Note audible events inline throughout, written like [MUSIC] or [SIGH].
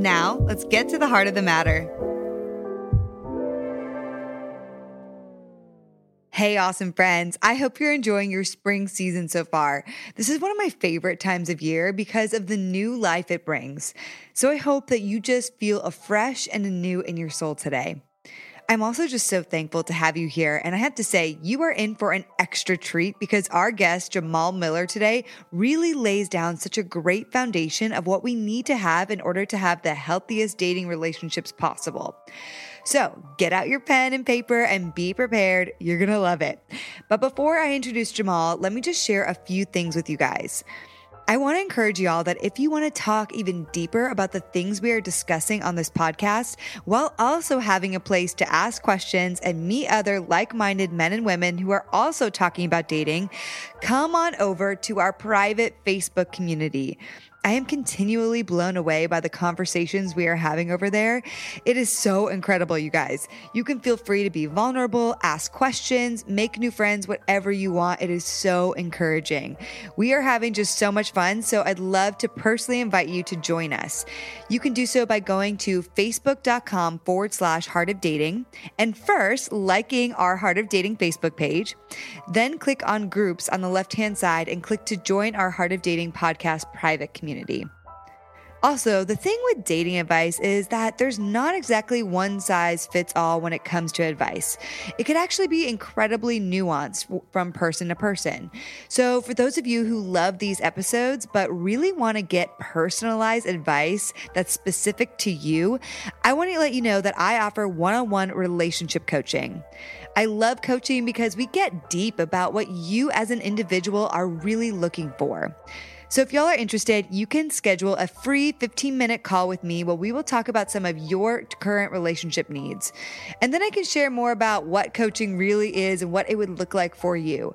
Now, let's get to the heart of the matter. Hey, awesome friends. I hope you're enjoying your spring season so far. This is one of my favorite times of year because of the new life it brings. So I hope that you just feel afresh and anew in your soul today. I'm also just so thankful to have you here. And I have to say, you are in for an extra treat because our guest, Jamal Miller, today really lays down such a great foundation of what we need to have in order to have the healthiest dating relationships possible. So get out your pen and paper and be prepared. You're going to love it. But before I introduce Jamal, let me just share a few things with you guys. I want to encourage y'all that if you want to talk even deeper about the things we are discussing on this podcast, while also having a place to ask questions and meet other like minded men and women who are also talking about dating, come on over to our private Facebook community. I am continually blown away by the conversations we are having over there. It is so incredible, you guys. You can feel free to be vulnerable, ask questions, make new friends, whatever you want. It is so encouraging. We are having just so much fun, so I'd love to personally invite you to join us. You can do so by going to facebook.com forward slash heart of dating and first liking our Heart of Dating Facebook page. Then click on groups on the left hand side and click to join our Heart of Dating podcast private community community. Also, the thing with dating advice is that there's not exactly one size fits all when it comes to advice. It could actually be incredibly nuanced from person to person. So, for those of you who love these episodes but really want to get personalized advice that's specific to you, I want to let you know that I offer one on one relationship coaching. I love coaching because we get deep about what you as an individual are really looking for. So if y'all are interested, you can schedule a free 15 minute call with me where we will talk about some of your current relationship needs. And then I can share more about what coaching really is and what it would look like for you.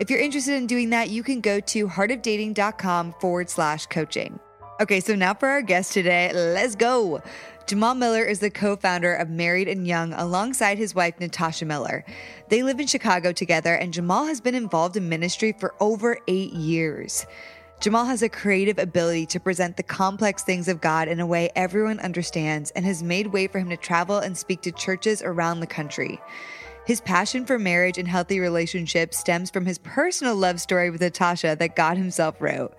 If you're interested in doing that, you can go to heartofdating.com forward slash coaching. Okay, so now for our guest today, let's go. Jamal Miller is the co founder of Married and Young alongside his wife, Natasha Miller. They live in Chicago together, and Jamal has been involved in ministry for over eight years. Jamal has a creative ability to present the complex things of God in a way everyone understands and has made way for him to travel and speak to churches around the country. His passion for marriage and healthy relationships stems from his personal love story with Natasha that God himself wrote.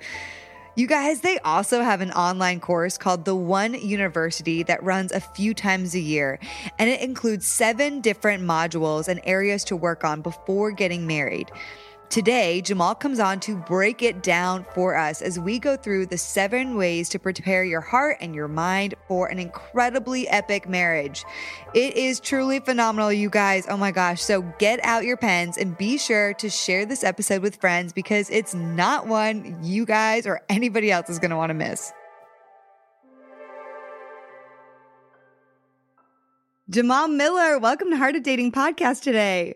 You guys, they also have an online course called The One University that runs a few times a year, and it includes seven different modules and areas to work on before getting married. Today, Jamal comes on to break it down for us as we go through the seven ways to prepare your heart and your mind for an incredibly epic marriage. It is truly phenomenal, you guys. Oh my gosh. So get out your pens and be sure to share this episode with friends because it's not one you guys or anybody else is going to want to miss. Jamal Miller, welcome to Heart of Dating podcast today.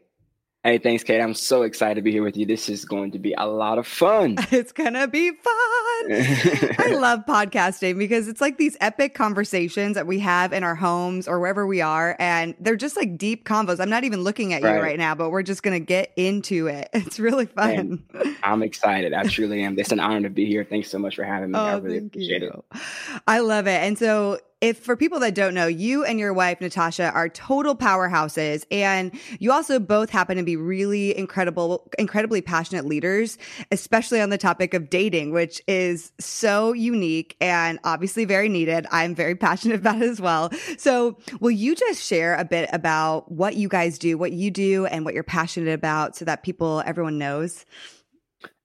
Hey, thanks, Kait. I'm so excited to be here with you. This is going to be a lot of fun. [LAUGHS] It's going to be fun. [LAUGHS] I love podcasting because it's like these epic conversations that we have in our homes or wherever we are. And they're just like deep convos. I'm not even looking at right. you right now, but we're just going to get into it. [LAUGHS] It's really fun. Man, I'm excited. I truly am. It's an honor to be here. Thanks so much for having me. Oh, I really appreciate you. it. I love it. And so if for people that don't know, you and your wife, Natasha, are total powerhouses. And you also both happen to be really incredible, incredibly passionate leaders, especially on the topic of dating, which is so unique and obviously very needed. I'm very passionate about it as well. So will you just share a bit about what you guys do, what you do and what you're passionate about so that people, everyone knows?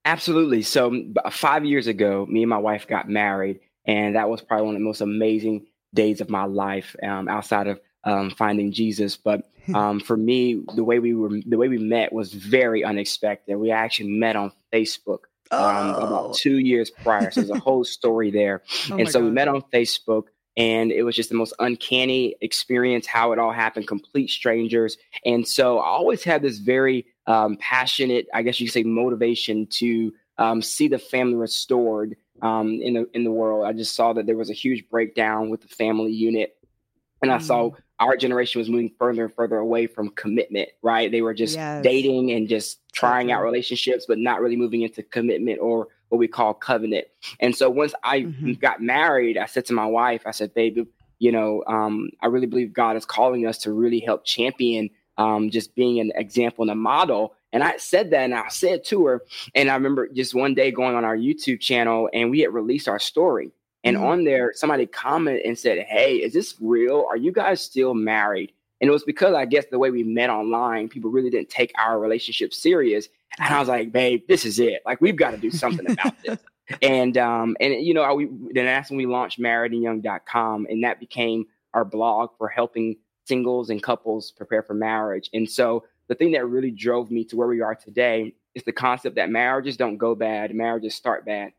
Absolutely. So five years ago, me and my wife got married and that was probably one of the most amazing days of my life um, outside of um, finding Jesus. But [LAUGHS] um, for me, the way we were, the way we met was very unexpected. We actually met on Facebook um, oh. about two years prior. So there's a whole [LAUGHS] story there. Oh and so gosh. we met on Facebook. and it was just the most uncanny experience how it all happened complete strangers and so i always had this very um, passionate i guess you could say motivation to um, see the family restored um, in the in the world i just saw that there was a huge breakdown with the family unit and i saw mm. our generation was moving further and further away from commitment right they were just yes. dating and just trying out relationships but not really moving into commitment or what we call covenant. And so once I mm-hmm. got married, I said to my wife, I said, baby, you know, um, I really believe God is calling us to really help champion um, just being an example and a model. And I said that and I said to her, and I remember just one day going on our YouTube channel and we had released our story. And mm-hmm. on there, somebody commented and said, Hey, is this real? Are you guys still married? And it was because I guess the way we met online, people really didn't take our relationship serious. And I was like, babe, this is it. Like, we've got to do something about [LAUGHS] this. and um, and you know, we then that's when we launched marriedandyoung.com, and that became our blog for helping singles and couples prepare for marriage. And so the thing that really drove me to where we are today is the concept that marriages don't go bad, marriages start bad.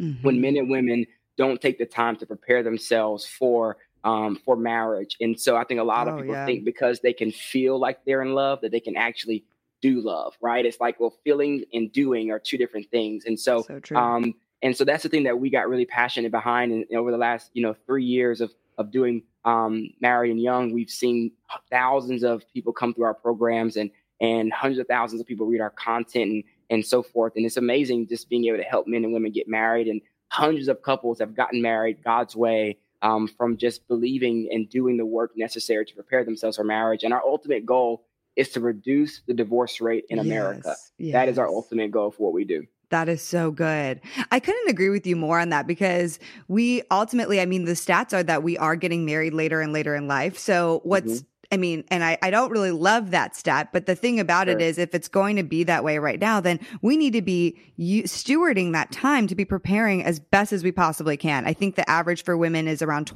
Mm-hmm. When men and women don't take the time to prepare themselves for um, for marriage. And so I think a lot of oh, people yeah. think because they can feel like they're in love that they can actually do love, right? It's like, well, feeling and doing are two different things. And so, so um, and so that's the thing that we got really passionate behind. And, and over the last, you know, three years of, of doing um, Married and Young, we've seen thousands of people come through our programs and, and hundreds of thousands of people read our content and, and so forth. And it's amazing just being able to help men and women get married. And hundreds of couples have gotten married God's way um, from just believing and doing the work necessary to prepare themselves for marriage. And our ultimate goal is to reduce the divorce rate in America. Yes, That is our ultimate goal for what we do. That is so good. I couldn't agree with you more on that because we ultimately, I mean, the stats are that we are getting married later and later in life. So, what's mm-hmm. I mean, and I, I don't really love that stat, but the thing about sure. it is if it's going to be that way right now, then we need to be stewarding that time to be preparing as best as we possibly can. I think the average for women is around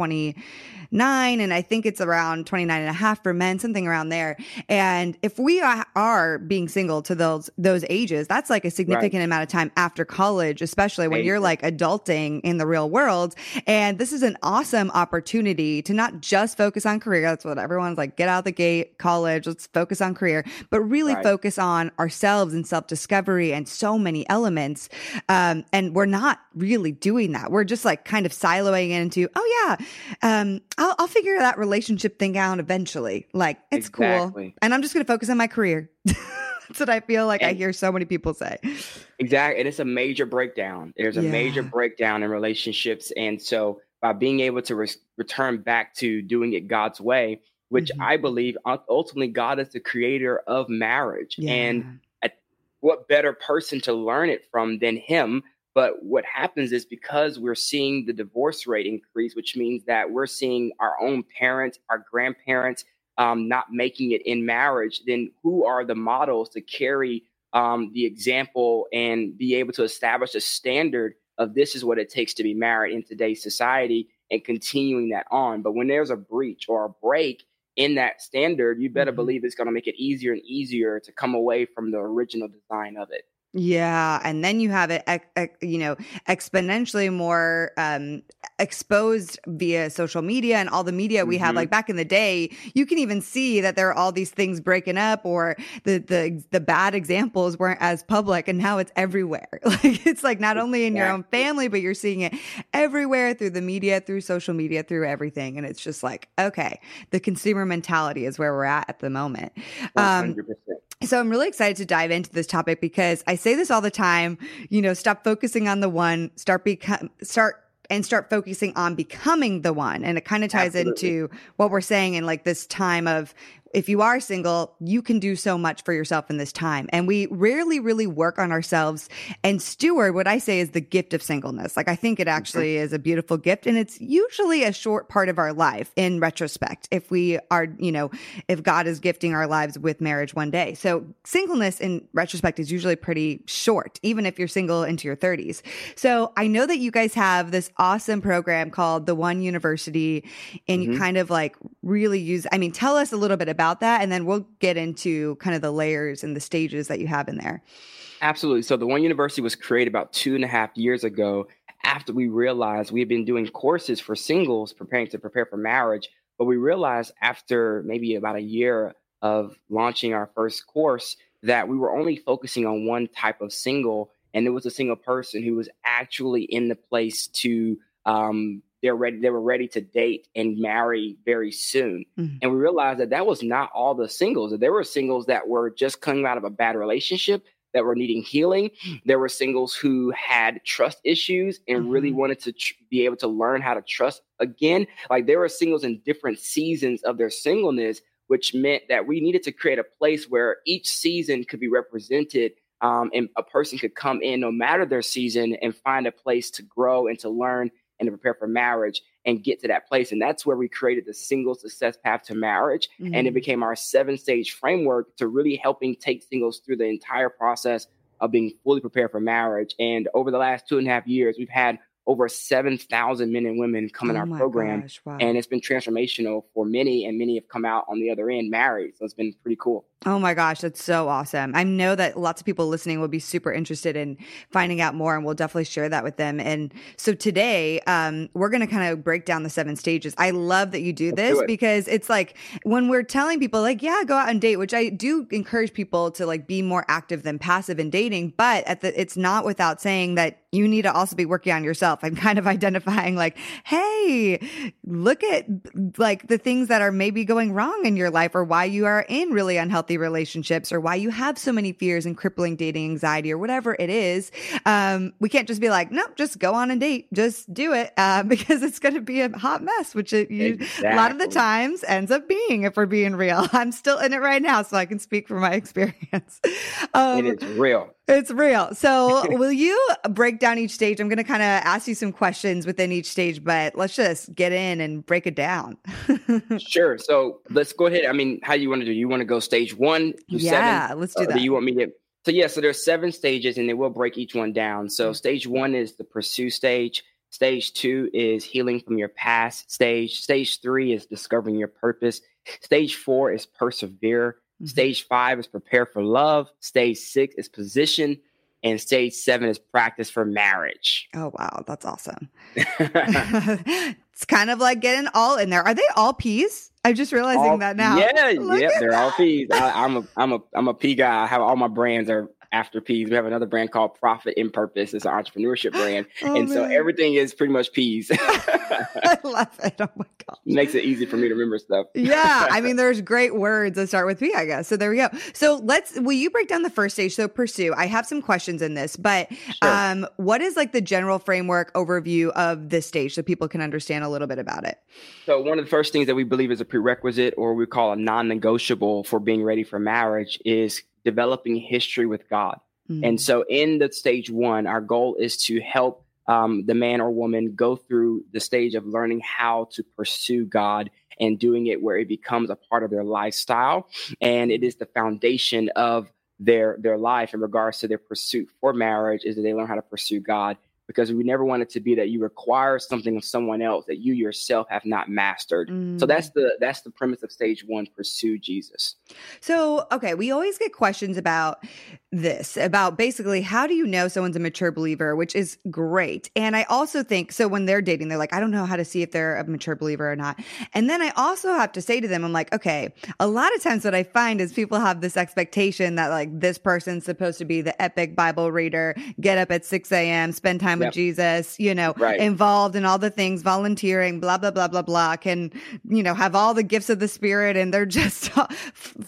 29 and I think it's around 29 and a half for men, something around there. And if we are being single to those, those ages, that's like a significant right. amount of time after college, especially when you're like adulting in the real world. And this is an awesome opportunity to not just focus on career. That's what everyone's like, get out the gate, college, let's focus on career, but really right. focus on ourselves and self discovery and so many elements. Um, and we're not really doing that. We're just like kind of siloing into, oh yeah, um, I'll, I'll figure that relationship thing out eventually. Like it's exactly. cool. And I'm just going to focus on my career. [LAUGHS] That's what I feel like and, I hear so many people say. Exactly. And it's a major breakdown. There's a yeah. major breakdown in relationships. And so by being able to re- return back to doing it God's way, which mm-hmm. I believe ultimately God is the creator of marriage. Yeah. And what better person to learn it from than him? But what happens is because we're seeing the divorce rate increase, which means that we're seeing our own parents, our grandparents um, not making it in marriage, then who are the models to carry um, the example and be able to establish a standard of this is what it takes to be married in today's society and continuing that on? But when there's a breach or a break, in that standard, you better mm-hmm. believe it's going to make it easier and easier to come away from the original design of it. Yeah, and then you have it, you know, exponentially more um, exposed via social media and all the media we mm-hmm. have. Like back in the day, you can even see that there are all these things breaking up, or the the the bad examples weren't as public, and now it's everywhere. [LAUGHS] Like it's like not only in your own family, but you're seeing it everywhere through the media, through social media, through everything, and it's just like okay, the consumer mentality is where we're at at the moment. Um, 100%. So I'm really excited to dive into this topic because I say this all the time, you know, stop focusing on the one, start become start and start focusing on becoming the one. And it kind of ties Absolutely. into what we're saying in like this time of if you are single, you can do so much for yourself in this time. And we rarely really work on ourselves and steward what I say is the gift of singleness. Like I think it actually is a beautiful gift and it's usually a short part of our life in retrospect. If we are, you know, if God is gifting our lives with marriage one day. So singleness in retrospect is usually pretty short, even if you're single into your 30s. So I know that you guys have this awesome program called the One University and mm-hmm. you kind of like really use, I mean, tell us a little bit about about that and then we'll get into kind of the layers and the stages that you have in there. Absolutely. So the one university was created about two and a half years ago after we realized we had been doing courses for singles preparing to prepare for marriage, but we realized after maybe about a year of launching our first course that we were only focusing on one type of single, and it was a single person who was actually in the place to um, they're ready they were ready to date and marry very soon mm-hmm. and we realized that that was not all the singles that there were singles that were just coming out of a bad relationship that were needing healing mm. there were singles who had trust issues and mm-hmm. really wanted to tr- be able to learn how to trust again like there were singles in different seasons of their singleness which meant that we needed to create a place where each season could be represented um, and a person could come in no matter their season and find a place to grow and to learn and to prepare for marriage and get to that place. And that's where we created the single success path to marriage. Mm-hmm. And it mm-hmm. became our seven stage framework to really helping take singles through the entire process of being fully prepared for marriage. And over the last two and a half years, we've had over 7,000 men and women come in oh our program. Gosh, wow. And it's been transformational for many, and many have come out on the other end married. So it's been pretty cool. Oh my gosh, that's so awesome. I know that lots of people listening will be super interested in finding out more, and we'll definitely share that with them. And so today, um, we're going to kind of break down the seven stages. I love that you do Let's this do it. because it's like when we're telling people, like, yeah, go out and date, which I do encourage people to like be more active than passive in dating, but at the, it's not without saying that you need to also be working on yourself. I'm kind of [LAUGHS] identifying like, hey, look at like the things that are maybe going wrong in your life or why you are in really unhealthy relationships or why you have so many fears and crippling dating anxiety or whatever it is. Um, we can't just be like, no, just go on and date, just do it, uh, [LAUGHS] because it's going to be a hot mess, which it, you, exactly. a lot of the times ends up being, if we're being real. [LAUGHS] I'm still in it right now, so I can speak from my experience. Um, it is real. It's real. So, [LAUGHS] will you break down each stage? I'm going to kind of ask you some questions within each stage, but let's just get in and break it down. [LAUGHS] sure. So, let's go ahead. I mean, how do you want to do? You want to go stage one yeah, seven? let's do that. do you want me to? So, yeah. So, there's seven stages, and they will break each one down. So, mm-hmm. stage one is the pursue stage. Stage two is healing from your past stage. Stage three is discovering your purpose. Stage four is persevere. Mm-hmm. Stage five is prepare for love. Stage six is position. And stage seven is practice for marriage. Oh, wow. That's awesome. [LAUGHS] [LAUGHS] it's kind of like getting all in there. Are they all P's? I'm just realizing all, that now. Yeah, yep, they're that. all P's. I, am a, I'm a, I'm a P guy. I have all my brands are after peas. We have another brand called Profit in Purpose. It's an entrepreneurship [GASPS] brand. Oh, and man. so everything is pretty much peas. [LAUGHS] I [LAUGHS] love it. Oh my God. Makes it easy for me to remember stuff. [LAUGHS] yeah. I mean, there's great words that start with P, I guess. So there we go. So let's, will you break down the first stage? So pursue. I have some questions in this, but sure. um, what is like the general framework overview of this stage so people can understand a little bit about it? So one of the first things that we believe is a prerequisite or we call a non-negotiable for being ready for marriage is developing history with God. Mm-hmm. And so, in the stage one, our goal is to help um, the man or woman go through the stage of learning how to pursue God and doing it where it becomes a part of their lifestyle. And it is the foundation of their their life in regards to their pursuit for marriage is that they learn how to pursue God because we never want it to be that you require something of someone else that you yourself have not mastered. Mm. So that's the that's the premise of stage 1 pursue Jesus. So, okay, we always get questions about this about basically how do you know someone's a mature believer, which is great. And I also think so when they're dating, they're like, I don't know how to see if they're a mature believer or not. And then I also have to say to them, I'm like, okay, a lot of times what I find is people have this expectation that like this person's supposed to be the epic Bible reader, get up at 6 a.m., spend time yep. with Jesus, you know, right. involved in all the things, volunteering, blah, blah, blah, blah, blah, can, you know, have all the gifts of the spirit and they're [LAUGHS] just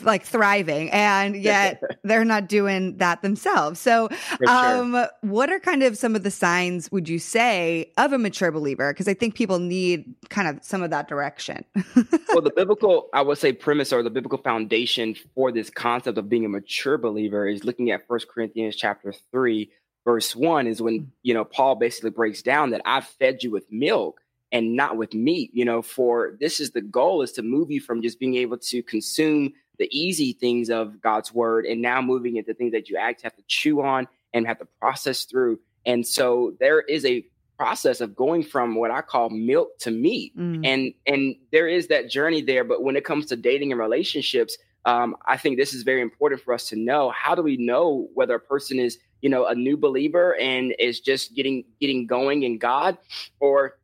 like thriving. And yet [LAUGHS] they're not doing that themselves. So, um, sure. what are kind of some of the signs, would you say, of a mature believer? Because I think people need kind of some of that direction. [LAUGHS] well, the biblical, I would say, premise or the biblical foundation for this concept of being a mature believer is looking at First Corinthians chapter 3, verse 1, is when, you know, Paul basically breaks down that I've fed you with milk and not with meat you know for this is the goal is to move you from just being able to consume the easy things of God's word and now moving into things that you actually have to chew on and have to process through. And so there is a process of going from what I call milk to meat. Mm. And and there is that journey there. But when it comes to dating and relationships, um, I think this is very important for us to know. How do we know whether a person is you know a new believer and is just getting getting going in God, or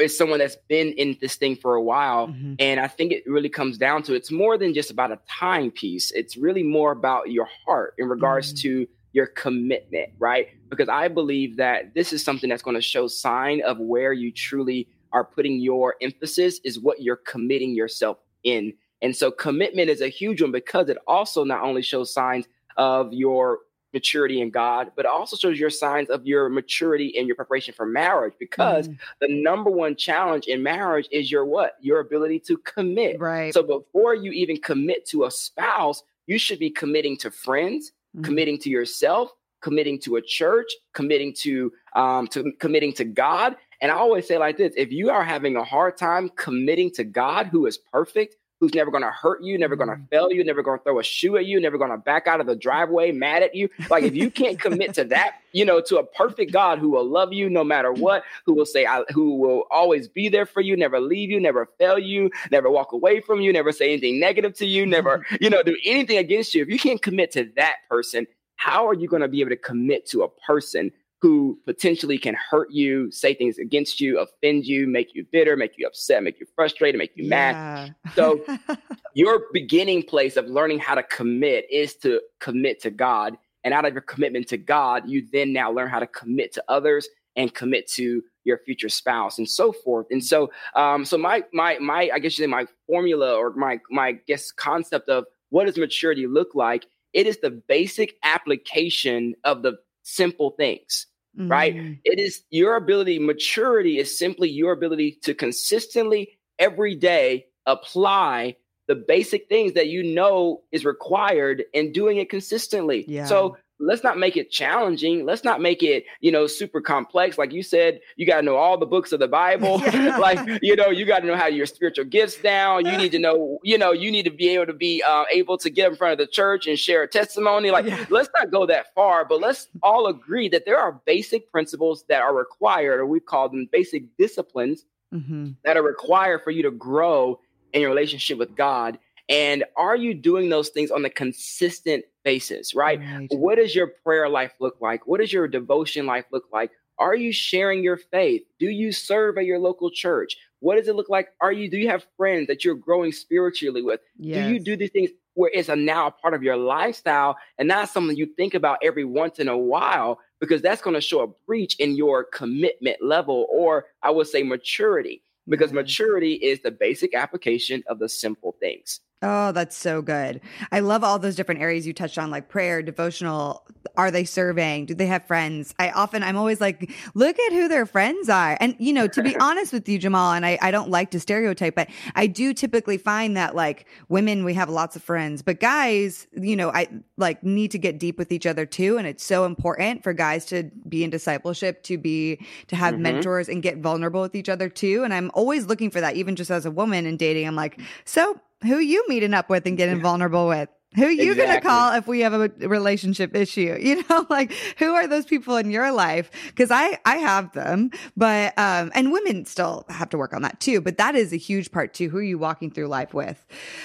is someone that's been in this thing for a while. Mm-hmm. And I think it really comes down to it's more than just about a timepiece. It's really more about your heart in regards mm-hmm. to your commitment, right? Because I believe that this is something that's going to show sign of where you truly are putting your emphasis is what you're committing yourself in. And so commitment is a huge one because it also not only shows signs of your maturity in God, but also shows your signs of your maturity and your preparation for marriage. Because mm. the number one challenge in marriage is your what? Your ability to commit. Right. So before you even commit to a spouse, you should be committing to friends, mm. committing to yourself, committing to a church, committing to um to committing to God. And I always say like this: if you are having a hard time committing to God, who is perfect, who's never going to hurt you, never going to mm. fail you, never going to throw a shoe at you, never going to back out of the driveway mad at you. Like if you can't commit to that, you know, to a perfect God who will love you no matter what, who will say, I, who will always be there for you, never leave you, never fail you, never walk away from you, never say anything negative to you, never, [LAUGHS] you know, do anything against you. If you can't commit to that person, how are you going to be able to commit to a person who potentially can hurt you, say things against you, offend you, make you bitter, make you upset, make you frustrated, make you yeah. mad. So, [LAUGHS] your beginning place of learning how to commit is to commit to God. And out of your commitment to God, you then now learn how to commit to others and commit to your future spouse and so forth. And so, um, so my my my I guess you say my formula or my my guess concept of what does maturity look like? It is the basic application of the simple things, mm-hmm. right? It is your ability, maturity is simply your ability to consistently every day apply the basic things that you know is required and doing it consistently. Yeah. So let's not make it challenging. Let's not make it, you know, super complex. Like you said, you got to know all the books of the Bible. [LAUGHS] Yeah. [LAUGHS] like, you know, you got to know how your spiritual gifts down. You need to know, you know, you need to be able to be uh, able to get in front of the church and share a testimony. Like, yeah. let's not go that far, but let's all agree that there are basic principles that are required, or we call them basic disciplines mm-hmm. that are required for you to grow in your relationship with God. And are you doing those things on a consistent basis, right? right? What does your prayer life look like? What does your devotion life look like? Are you sharing your faith? Do you serve at your local church? What does it look like? Are you do you have friends that you're growing spiritually with? Yes. Do you do these things where it's a now a part of your lifestyle and not something you think about every once in a while because that's going to show a breach in your commitment level or I would say maturity because maturity is the basic application of the simple things. Oh, that's so good. I love all those different areas you touched on, like prayer, devotional. Are they serving? Do they have friends? I often, I'm always like, look at who their friends are. And, you know, to be [LAUGHS] honest with you, Jamal, and I, I don't like to stereotype, but I do typically find that like women, we have lots of friends, but guys, you know, I like need to get deep with each other too. And it's so important for guys to be in discipleship, to be, to have mm-hmm. mentors and get vulnerable with each other too. And I'm always looking for that, even just as a woman in dating. I'm like, so who you meeting up with and getting vulnerable with? Who you exactly. gonna call if we have a relationship issue? [LAUGHS] You know, like who are those people in your life? Because I I have them, but um, and women still have to work on that too. But that is a huge part too. Who are you walking through life with?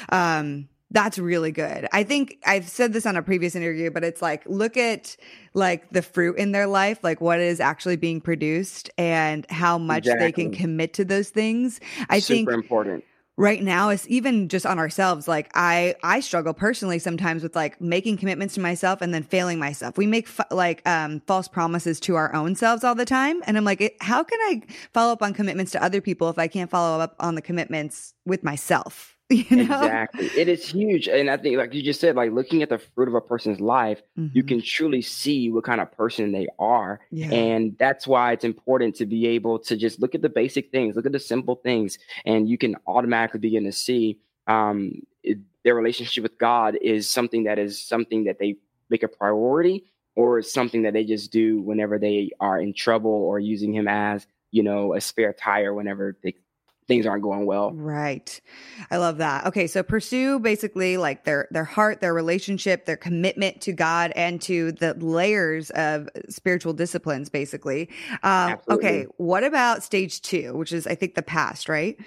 Um, that's really good. I think I've said this on a previous interview, but it's like look at like the fruit in their life, like what is actually being produced and how much exactly. they can commit to those things. I think Super think important right now it's even just on ourselves like i i struggle personally sometimes with like making commitments to myself and then failing myself. We make f- like um false promises to our own selves all the time and i'm like how can i follow up on commitments to other people if i can't follow up on the commitments with myself [LAUGHS] You know? Exactly. It is huge. And I think, like you just said, like looking at the fruit of a person's life, mm-hmm. you can truly see what kind of person they are. Yeah. And that's why it's important to be able to just look at the basic things, look at the simple things, and you can automatically begin to see um, it, their relationship with God is something that is something that they make a priority or something that they just do whenever they are in trouble or using him as, you know, a spare tire whenever they things aren't going well. Right. I love that. Okay, so pursue basically like their their heart, their relationship, their commitment to God and to the layers of spiritual disciplines basically. Um, okay, what about stage 2, which is I think the past, right?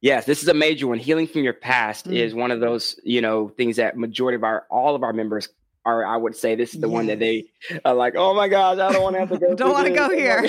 Yes, this is a major one. Healing from your past mm. is one of those, you know, things that majority of our all of our members are I would say this is the yes. one that they [LAUGHS] are like, oh my gosh, I don't want to have to go. [LAUGHS] don't want to go here.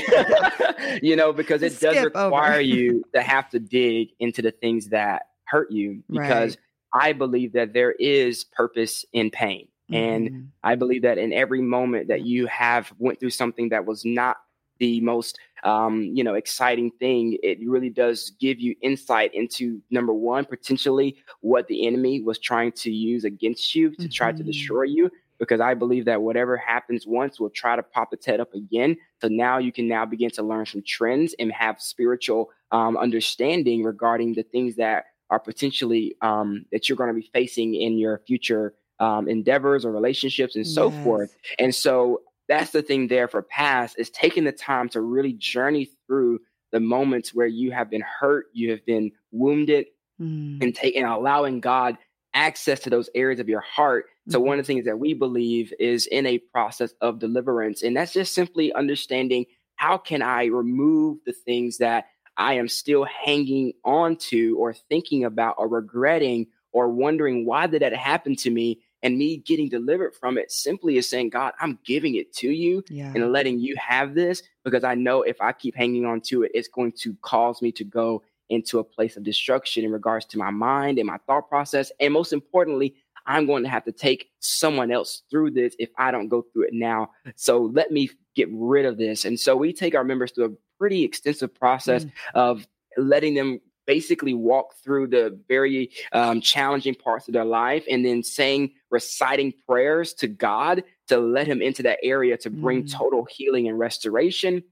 [LAUGHS] you know, because it does require you to have to dig into the things that hurt you because right. I believe that there is purpose in pain. Mm-hmm. And I believe that in every moment that you have went through something that was not the most um, you know exciting thing it really does give you insight into number one potentially what the enemy was trying to use against you to mm-hmm. try to mm-hmm. destroy you because I believe that whatever happens once will try to pop its head up again. So now you can now begin to learn some trends and have spiritual um, understanding regarding the things that are potentially um, that you're going to be facing in your future um, endeavors or relationships and so yes. forth. And so that's the thing there for past is taking the time to really journey through the moments where you have been hurt, you have been wounded, mm. and taking allowing God access to those areas of your heart. So one of the mm-hmm. things that we believe is in a process of deliverance, and that's just simply understanding how can I remove the things that I am still hanging on to or thinking about or regretting or wondering why did that happen to me and me getting delivered from it simply is saying god i'm giving it to you yeah. and letting you have this because i know if i keep hanging on to it it's going to cause me to go into a place of destruction in regards to my mind and my thought process and most importantly i'm going to have to take someone else through this if i don't go through it now so let me get rid of this and so we take our members through a pretty extensive process mm. of letting them basically walk through the very um, challenging parts of their life and then saying reciting prayers to god to let him into that area to bring mm. total healing and restoration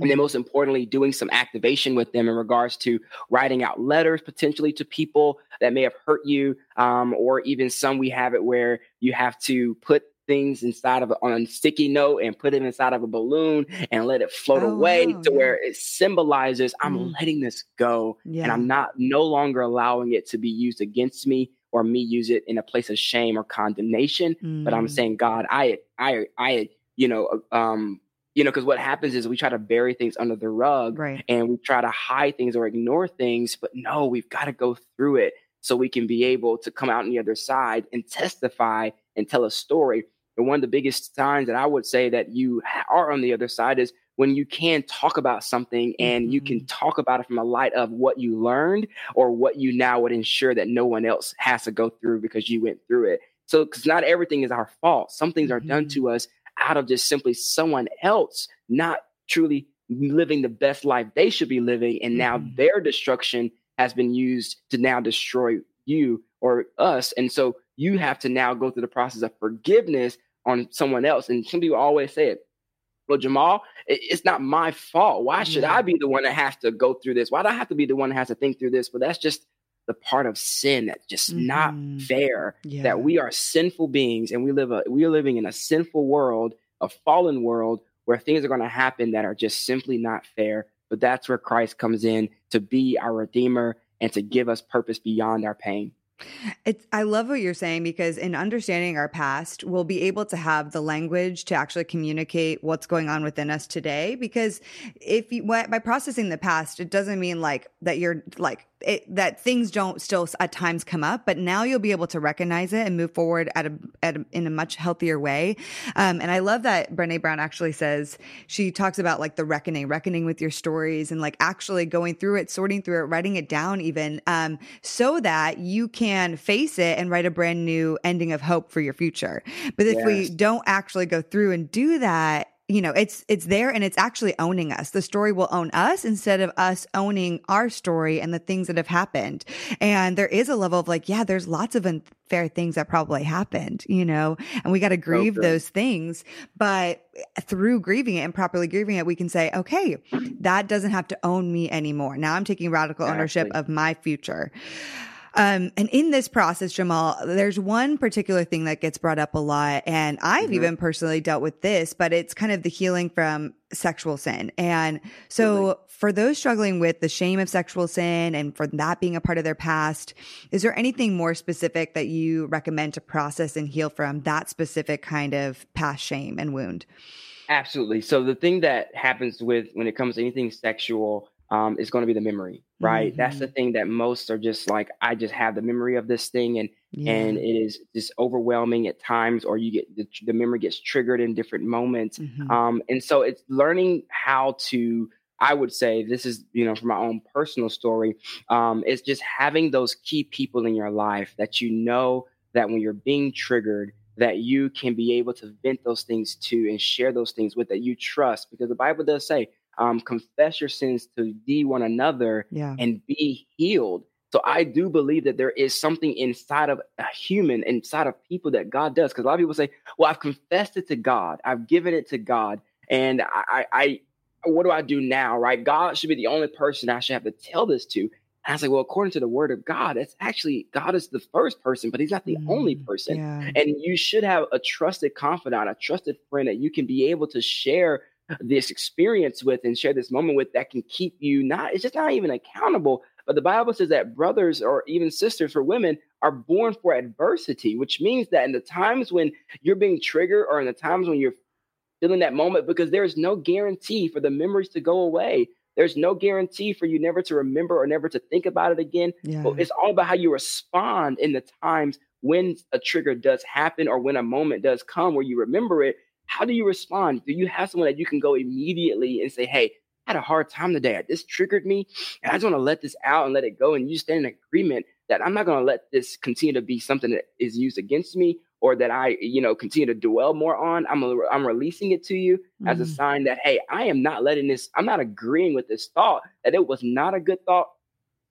and then most importantly doing some activation with them in regards to writing out letters potentially to people that may have hurt you um, or even some we have it where you have to put things inside of a, on a sticky note and put it inside of a balloon and let it float oh, away wow, to yeah. where it symbolizes I'm mm. letting this go yeah. and I'm not no longer allowing it to be used against me or me use it in a place of shame or condemnation mm. but I'm mm. saying God I I I you know um you know because what happens is we try to bury things under the rug right. and we try to hide things or ignore things but no we've got to go through it so we can be able to come out on the other side and testify and tell a story and one of the biggest signs that I would say that you are on the other side is when you can talk about something and mm-hmm. you can mm-hmm. talk about it from a light of what you learned or what you now would ensure that no one else has to go through because you went through it. So, because not everything is our fault. Some things mm-hmm. are done mm-hmm. to us out of just simply someone else not truly living the best life they should be living. And now mm-hmm. their destruction has been used to now destroy you or us. And so you have to now go through the process of forgiveness on someone else. And some people always say it. Well, Jamal, it's not my fault. Why should yeah. I be the one that has to go through this? Why do I have to be the one that has to think through this? But that's just the part of sin that's just mm-hmm. not fair. Yeah. That we are sinful beings and we live a we are living in a sinful world, a fallen world where things are going to happen that are just simply not fair. But that's where Christ comes in to be our redeemer and to give us purpose beyond our pain. It's I love what you're saying because in understanding our past, we'll be able to have the language to actually communicate what's going on within us today. Because if you by processing the past, it doesn't mean like that you're like it, that things don't still at times come up, but now you'll be able to recognize it and move forward at a, at a in a much healthier way. Um, and I love that Brene Brown actually says she talks about like the reckoning, reckoning with your stories, and like actually going through it, sorting through it, writing it down, even um, so that you can face it and write a brand new ending of hope for your future. But if yes. we don't actually go through and do that, you know it's it's there and it's actually owning us. The story will own us instead of us owning our story and the things that have happened. And there is a level of like yeah there's lots of unfair things that probably happened you know and we got to grieve okay. those things. But through grieving it and properly grieving it we can say okay that doesn't have to own me anymore. Now i'm taking radical ownership of my future um, and in this process, Jamal, there's one particular thing that gets brought up a lot. And I've mm-hmm. even personally dealt with this, but it's kind of the healing from sexual sin. And so really? for those struggling with the shame of sexual sin and for that being a part of their past, is there anything more specific that you recommend to process and heal from that specific kind of past shame and wound? Absolutely. So the thing that happens with when it comes to anything sexual, um, is going to be the memory, right? Mm-hmm. That's the mm-hmm. thing that most are just like, I just have the memory of this thing, and yeah. and it is just overwhelming at times, or you get the, the memory gets triggered in different moments, mm-hmm. um, and so it's learning how to. I would say this is, you know, from my own personal story, um, it's just having those key people in your life that you know that when you're being triggered, that you can be able to vent those things to and share those things with that you trust, because the Bible does say um, confess your sins to thee one another yeah. and be healed. So I do believe that there is something inside of a human, inside of people that God does. Because a lot of people say, "Well, I've confessed it to God, I've given it to God, and I, I, what do I do now?" Right? God should be the only person I should have to tell this to. And I was like, well, according to the word of God, it's actually God is the first person, but he's not the mm, only person. Yeah. And you should have a trusted confidant, a trusted friend that you can be able to share this experience with and share this moment with that can keep you not it's just not even accountable but the bible says that brothers or even sisters for women are born for adversity which means that in the times when you're being triggered or in the times when you're feeling that moment because there is no guarantee for the memories to go away there's no guarantee for you never to remember or never to think about it again yeah. but it's all about how you respond in the times when a trigger does happen or when a moment does come where you remember it how do you respond? Do you have someone that you can go immediately and say, hey, I had a hard time today. This triggered me, and I just want to let this out and let it go. And you stand in agreement that I'm not going to let this continue to be something that is used against me or that I, you know, continue to dwell more on. I'm a, I'm releasing it to you mm-hmm. as a mm. sign that hey, I am not letting this. I'm not agreeing with this thought that it was not a good thought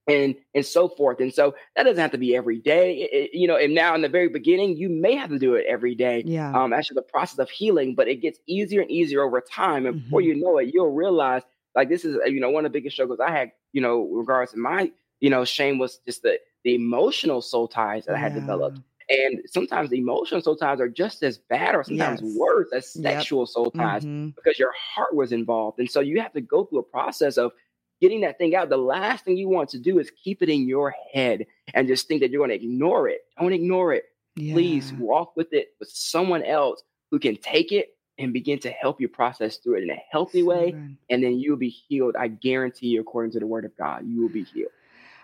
and and so forth. And so that doesn't have to be every day, it, you know. And now in the very beginning, you may have to do it every day. Yeah. Um, actually, the process of healing, but it gets easier and easier over time. And mm-hmm. before you know it, you'll realize like this is you know one of the biggest struggles I had. You know, regards to my you know shame was just the the emotional soul ties that yeah. I had developed. And sometimes the emotional soul ties are just as bad or sometimes yes. worse as sexual yep. soul ties mm-hmm. because your heart was involved. And so you have to go through a process of getting that thing out, the last thing you want to do is keep it in your head and just think that you're going to ignore it. Don't ignore it. Yeah. Please walk with it with someone else who can take it and begin to help you process through it in a healthy way. And then you'll be healed. I guarantee you, according to the word of God, you will be healed.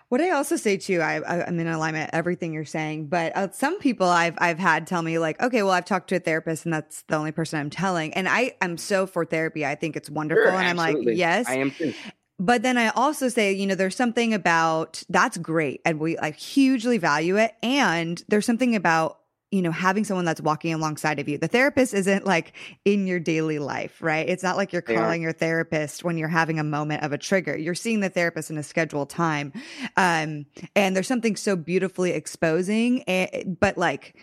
What I also say too, I, am in alignment everything you're saying, but uh, some people I've I've had tell me like, okay, well I've talked to a therapist and that's the only person I'm telling, and I am so for therapy. I think it's wonderful, sure, and I'm like, yes, I am too. But then I also say, you know, there's something about that's great and we like hugely value it. And there's something about, you know, having someone that's walking alongside of you. The therapist isn't like in your daily life, right? It's not like you're calling yeah. your therapist when you're having a moment of a trigger. You're seeing the therapist in a scheduled time. Um, and there's something so beautifully exposing, eh, but like,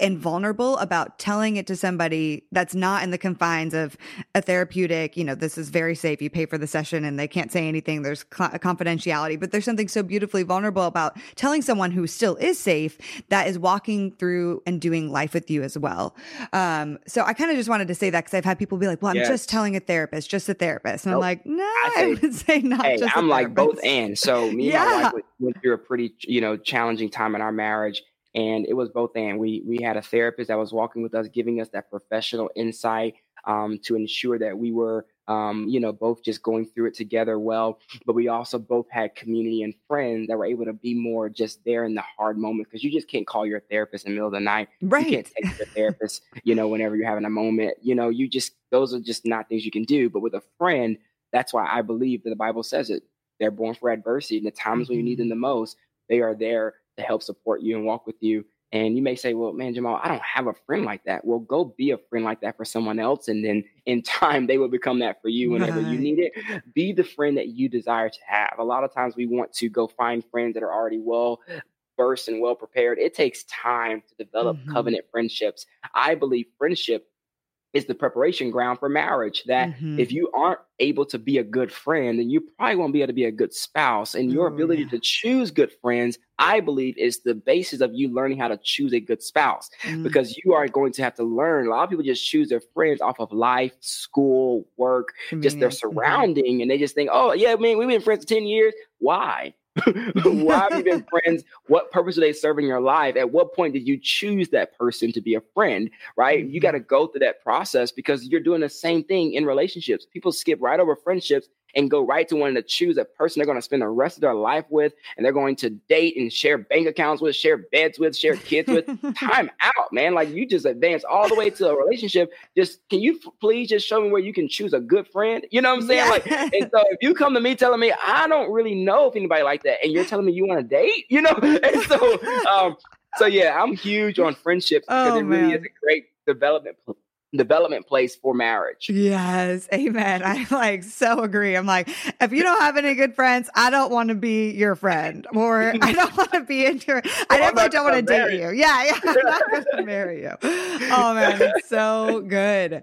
and vulnerable about telling it to somebody that's not in the confines of a therapeutic, you know, this is very safe. You pay for the session and they can't say anything. There's confidentiality, but there's something so beautifully vulnerable about telling someone who still is safe that is walking through and doing life with you as well. Um, so I kind of just wanted to say that because I've had people be like, well, I'm yes. just telling a therapist, just a therapist. And nope. I'm like, no, I, say, I would [LAUGHS] say not hey, just I'm like both and. So me yeah. and my wife went through a pretty, you know, challenging time in our marriage and it was both and we we had a therapist that was walking with us giving us that professional insight um, to ensure that we were um, you know both just going through it together well but we also both had community and friends that were able to be more just there in the hard moment because you just can't call your therapist in the middle of the night right you can't take your therapist you know whenever you're having a moment you know you just those are just not things you can do but with a friend that's why i believe that the bible says it they're born for adversity in the times mm-hmm. when you need them mm-hmm. the most they are there to help support you and walk with you. And you may say, well, man, Jamal, I don't have a friend like that. Well, go be a friend like that for someone else. And then in time, they will become that for you whenever right. you need it. Be the friend that you desire to have. A lot of times we want to go find friends that are already well versed and well prepared. It takes time to develop mm-hmm. covenant friendships. I believe friendship is the preparation ground for marriage. That mm-hmm. if you aren't able to be a good friend, then you probably won't be able to be a good spouse. And your ability yeah. to choose good friends, I believe, is the basis of you learning how to choose a good spouse mm-hmm. because you are going to have to learn. A lot of people just choose their friends off of life, school, work, just their mm-hmm. surrounding, mm-hmm. and they just think, oh, yeah, man, we've been friends for 10 years. Why? [LAUGHS] Why have you been friends? What purpose do they serve in your life? At what point did you choose that person to be a friend? Right? You got to mm-hmm. go through that process because you're doing the same thing in relationships. People skip right over friendships and go right to wanting to choose a person they're going to spend the rest of their life with and they're going to date and share bank accounts with, share beds with, share kids with. [LAUGHS] Time out, man. Like you just advance all the way to a relationship. Just can you f- please just show me where you can choose a good friend? You know what I'm saying? Yeah. Like, and so if you come to me telling me I don't really know if anybody like that, and you're telling me you want to date, you know, [LAUGHS] and so um, so yeah, I'm huge on friendships because oh, it really man. is a great development development place for marriage. Yes, amen. I like so agree. I'm like, if you don't have any good friends, I don't want to be your friend, or I don't [LAUGHS] want to be in your. I definitely don't want to date you. Yeah, yeah, I'm [LAUGHS] not going to marry you. Oh man, it's so good.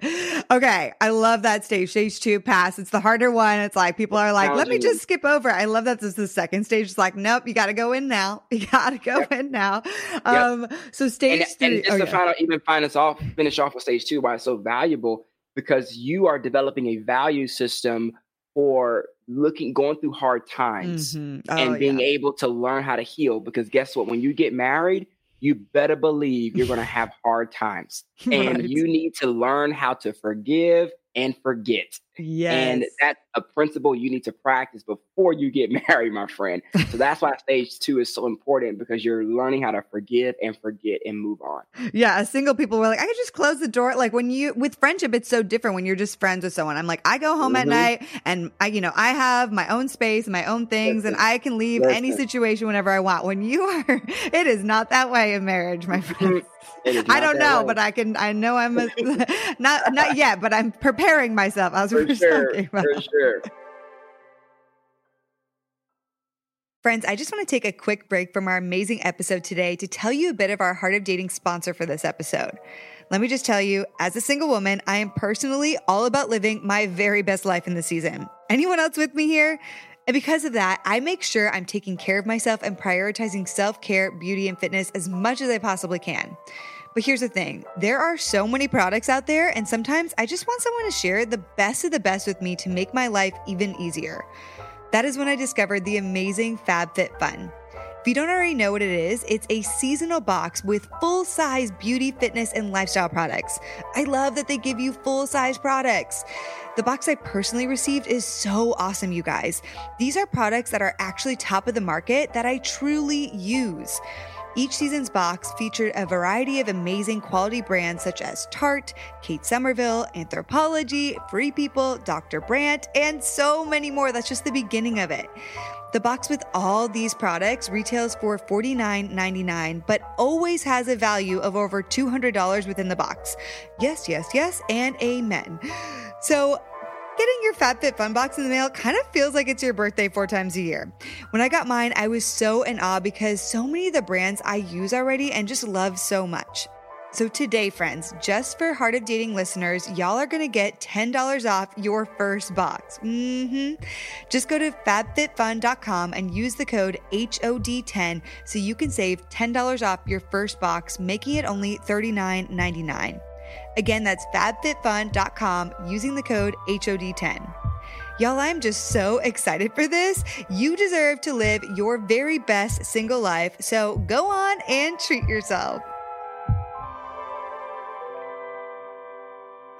Okay, I love that stage. Stage two pass. It's the harder one. It's like people are like, let me just skip over. I love that this is the second stage. It's like, nope, you got to go in now. [LAUGHS] You got to go yep. in now. Um, yep. so stage and, three. And just oh, to yeah. final, even finish off, finish off with stage two. Why so valuable because you are developing a value system for looking going through hard times mm-hmm. oh, and being yeah. able to learn how to heal because guess what when you get married you better believe you're going to have hard times [LAUGHS] and right. you need to learn how to forgive and forget Yes. And that's a principle you need to practice before you get [LAUGHS] married, my friend. So that's why stage two is so important because you're learning how to forgive and forget and move on. Yeah. Single people were like, I could just close the door. Like when you, with friendship, it's so different when you're just friends with someone. I'm like, I go home mm-hmm. at night and I, you know, I have my own space, my own things, Listen. and I can leave Listen. any situation whenever I want. When you are, [LAUGHS] it is not that way in marriage, my [LAUGHS] friend. I don't know, way. but I can. I know I'm a, not not yet, but I'm preparing myself. As for sure, for sure. Friends, I just want to take a quick break from our amazing episode today to tell you a bit of our Heart of Dating sponsor for this episode. Let me just tell you, as a single woman, I am personally all about living my very best life in the season. Anyone else with me here? And because of that, I make sure I'm taking care of myself and prioritizing self care, beauty, and fitness as much as I possibly can. But here's the thing there are so many products out there, and sometimes I just want someone to share the best of the best with me to make my life even easier. That is when I discovered the amazing FabFitFun. If you don't already know what it is, it's a seasonal box with full size beauty, fitness, and lifestyle products. I love that they give you full size products. The box I personally received is so awesome, you guys. These are products that are actually top of the market that I truly use. Each season's box featured a variety of amazing quality brands such as Tarte, Kate Somerville, Anthropologie, Free People, Dr. Brandt, and so many more. That's just the beginning of it. The box with all these products retails for $49.99, but always has a value of over $200 within the box. Yes, yes, yes, and amen. So, Getting your FabFitFun box in the mail kind of feels like it's your birthday four times a year. When I got mine, I was so in awe because so many of the brands I use already and just love so much. So today, friends, just for Heart of Dating listeners, y'all are to get $10 off your first box. Mm-hmm. Just go to fabfitfun.com and use the code HOD10 so you can save $10 off your first box, making it only $39.99. Again, that's fabfitfun.com using the code HOD10. Y'all, I'm just so excited for this. You deserve to live your very best single life, so go on and treat yourself.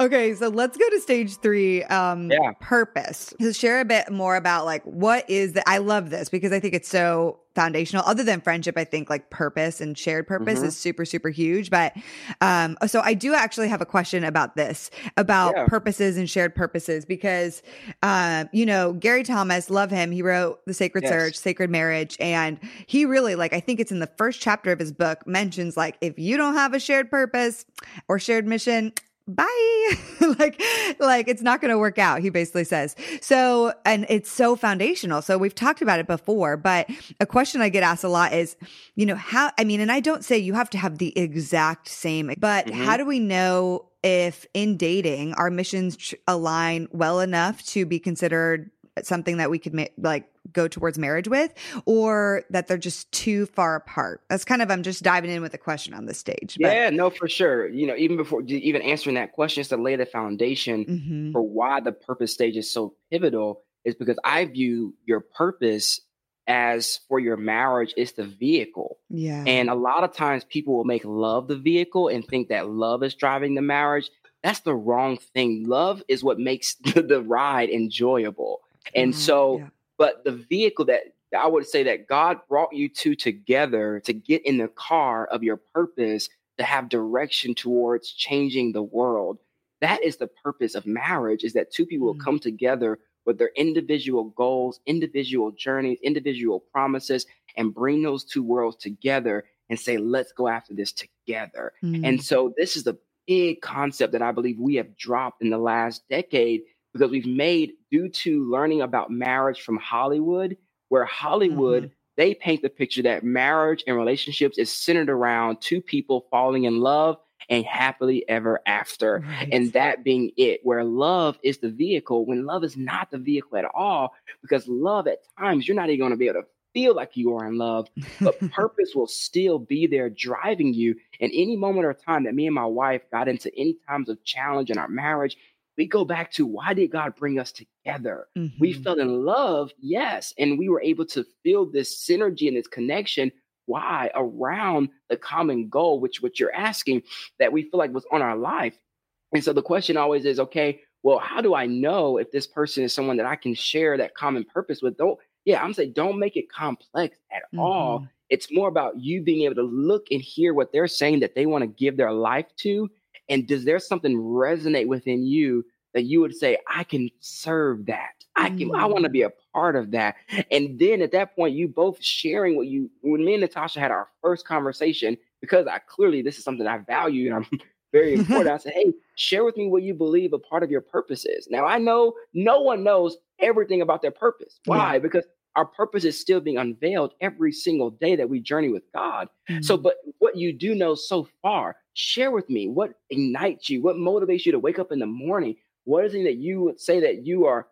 Okay, so let's go to stage three. Um, yeah. Purpose. So share a bit more about like what is that? I love this because I think it's so foundational. Other than friendship, I think like purpose and shared purpose mm-hmm. is super super huge. But um, so I do actually have a question about this about yeah. purposes and shared purposes because um, you know Gary Thomas, love him. He wrote The Sacred yes. Search, Sacred Marriage, and he really like I think it's in the first chapter of his book mentions like if you don't have a shared purpose or shared mission bye. [LAUGHS] Like like it's not going to work out he basically says. So and it's so foundational. So we've talked about it before but a question i get asked a lot is you know how i mean and i don't say you have to have the exact same but mm-hmm. how do we know if in dating our missions align well enough to be considered something that we could ma- like go towards marriage with or that they're just too far apart? That's kind of i'm just diving in with a question on this stage but. yeah no for sure. You know even before even answering that question is to lay the foundation mm-hmm. for why the purpose stage is so pivotal is because i view your purpose as for your marriage it's the vehicle. Yeah. And a lot of times people will make love the vehicle and think that love is driving the marriage. That's the wrong thing. Love is what makes [LAUGHS] the, the ride enjoyable And so, yeah. but the vehicle that I would say that God brought you two together to get in the car of your purpose to have direction towards changing the world. That is the purpose of marriage is that two people mm-hmm. will come together with their individual goals, individual journeys, individual promises, and bring those two worlds together and say, let's go after this together. Mm-hmm. And so this is the big concept that I believe we have dropped in the last decade because we've made, due to learning about marriage from Hollywood, where Hollywood, mm-hmm. they paint the picture that marriage and relationships is centered around two people falling in love and happily ever after. Right. And that being it, where love is the vehicle, when love is not the vehicle at all, because love at times you're not even going to be able to feel like you are in love, but [LAUGHS] purpose will still be there driving you. And any moment or time that me and my wife got into any times of challenge in our marriage, we go back to why did God bring us together? Mm-hmm. We fell in love, yes, and we were able to feel this synergy and this connection. Why around the common goal, which what you're asking, that we feel like was on our life. And so the question always is, okay, well, how do I know if this person is someone that I can share that common purpose with? Don't, yeah, I'm saying don't make it complex at mm-hmm. all. It's more about you being able to look and hear what they're saying that they want to give their life to. And does there something resonate within you that you would say, I can serve that? I can, mm-hmm. I want to be a part of that. And then at that point, you both sharing what you, when me and Natasha had our first conversation, because I clearly, this is something I value and I'm [LAUGHS] very important. I [LAUGHS] said, hey, share with me what you believe a part of your purpose is. Now, I know no one knows everything about their purpose. Why? Yeah. Because our purpose is still being unveiled every single day that we journey with God. Mm-hmm. So, but what you do know so far, share with me what ignites you, what motivates you to wake up in the morning. What is it that you would say that you are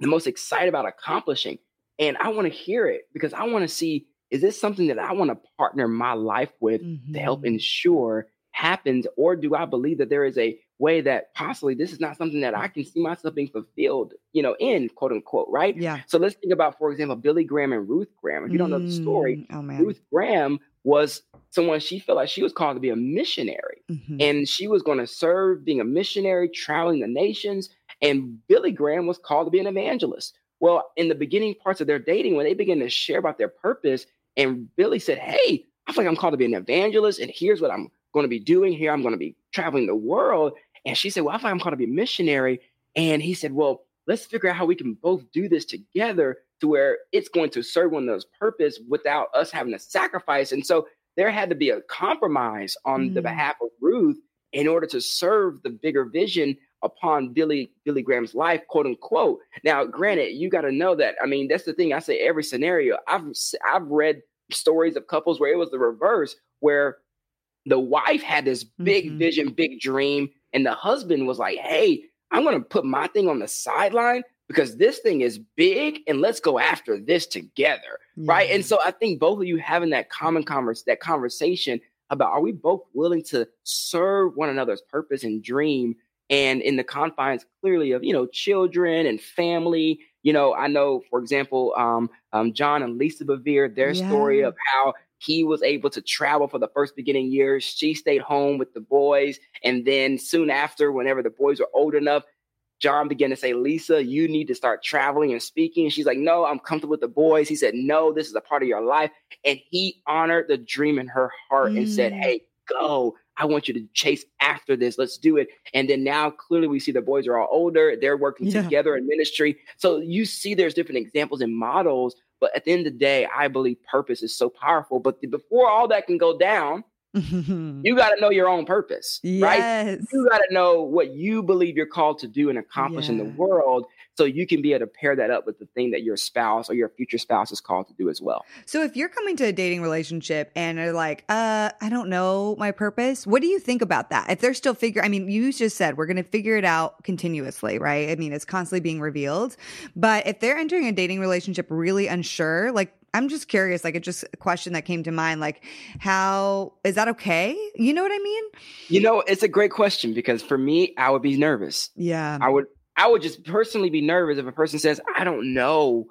the most excited about accomplishing? And I want to hear it because I want to see is this something that I want to partner my life with mm-hmm. to help mm-hmm. ensure happens? Or do I believe that there is a way that possibly this is not something that I can see myself being fulfilled, you know, in quote unquote, right? Yeah. So let's think about, for example, Billy Graham and Ruth Graham. If you don't know the story, mm, oh, Ruth Graham was someone she felt like she was called to be a missionary mm-hmm. and she was going to serve being a missionary, traveling the nations. And Billy Graham was called to be an evangelist. Well, in the beginning parts of their dating, when they began to share about their purpose, and Billy said, Hey, I feel like I'm called to be an evangelist, and here's what I'm going to be doing here. I'm going to be traveling the world. And she said, Well, I I'm going to be a missionary. And he said, Well, let's figure out how we can both do this together to where it's going to serve one of those purpose without us having to sacrifice. And so there had to be a compromise on mm. the behalf of Ruth in order to serve the bigger vision upon Billy Billy Graham's life, quote unquote. Now, granted, you got to know that. I mean, that's the thing. I say every scenario. I've I've read stories of couples where it was the reverse, where the wife had this big mm-hmm. vision, big dream, and the husband was like, "Hey, I'm going to put my thing on the sideline because this thing is big and let's go after this together." Yeah. Right? And so I think both of you having that common converse that conversation about are we both willing to serve one another's purpose and dream and in the confines clearly of, you know, children and family you know, I know, for example, um, um, John and Lisa Bevere, their yeah. story of how he was able to travel for the first beginning years. She stayed home with the boys. And then soon after, whenever the boys were old enough, John began to say, Lisa, you need to start traveling and speaking. And she's like, No, I'm comfortable with the boys. He said, No, this is a part of your life. And he honored the dream in her heart mm. and said, mm. Hey, go. I want you to chase after this. Let's do it. And then now clearly we see the boys are all older. They're working yeah. together in ministry. So you see there's different examples and models. But at the end of the day, I believe purpose is so powerful. But before all that can go down, [LAUGHS] you got to know your own purpose, yes. right? You got to know what you believe you're called to do and accomplish yeah. in the world so you can be able to pair that up with the thing that your spouse or your future spouse is called to do as well. So if you're coming to a dating relationship and are like, uh, I don't know my purpose, what do you think about that? If they're still figure I mean, you just said we're going to figure it out continuously, right? I mean, it's constantly being revealed. But if they're entering a dating relationship really unsure, like I'm just curious, like it just a question that came to mind, like how is that okay? You know what I mean? You know, it's a great question because for me, I would be nervous. Yeah. I would I would just personally be nervous if a person says, I don't know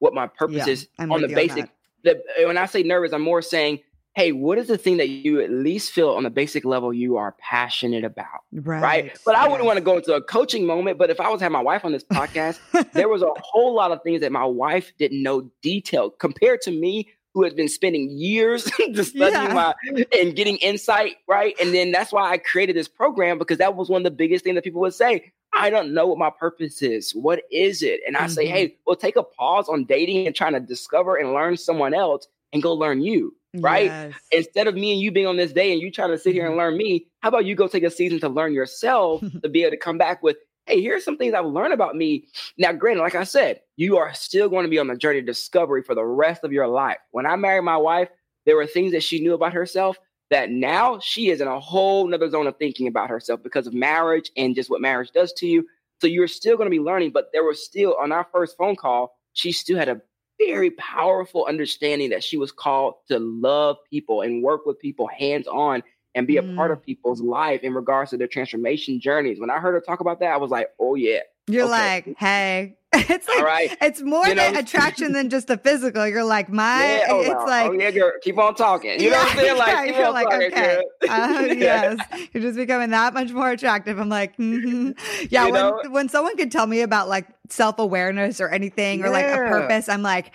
what my purpose yeah, is I'm on the basic. On the, when I say nervous, I'm more saying hey, what is the thing that you at least feel on the basic level you are passionate about? Right. Right. But I wouldn't want to go into a coaching moment. But if I was having my wife on this podcast, [LAUGHS] there was a whole lot of things that my wife didn't know detailed compared to me, who has been spending years [LAUGHS] studying Yeah. my and getting insight, right? And then that's why I created this program because that was one of the biggest things that people would say. I don't know what my purpose is. What is it? And I say, Mhm. hey, well, take a pause on dating and trying to discover and learn someone else and go learn you, right? Yes. Instead of me and you being on this day and you trying to sit here and learn me, how about you go take a season to learn yourself [LAUGHS] to be able to come back with, hey, here's some things I've learned about me. Now, granted, like I said, you are still going to be on the journey of discovery for the rest of your life. When I married my wife, there were things that she knew about herself that now she is in a whole nother zone of thinking about herself because of marriage and just what marriage does to you. So you're still going to be learning, but there was still on our first phone call, she still had a very powerful understanding that she was called to love people and work with people hands on and be a part Mm. of people's life in regards to their transformation journeys. When I heard her talk about that, I was like, oh, yeah. You're okay. like, hey, [LAUGHS] it's like right. it's more You than know? attraction than just the physical. You're like my. yeah, oh, it's no. like oh, yeah, girl, keep on talking. You know what I'm [LAUGHS] saying? Like, [LAUGHS] yeah, you're like, talking, okay, uh, yes, you're just becoming that much more attractive. I'm like, mhm. yeah. You when know? when someone could tell me about like self awareness or anything or like a purpose, I'm like,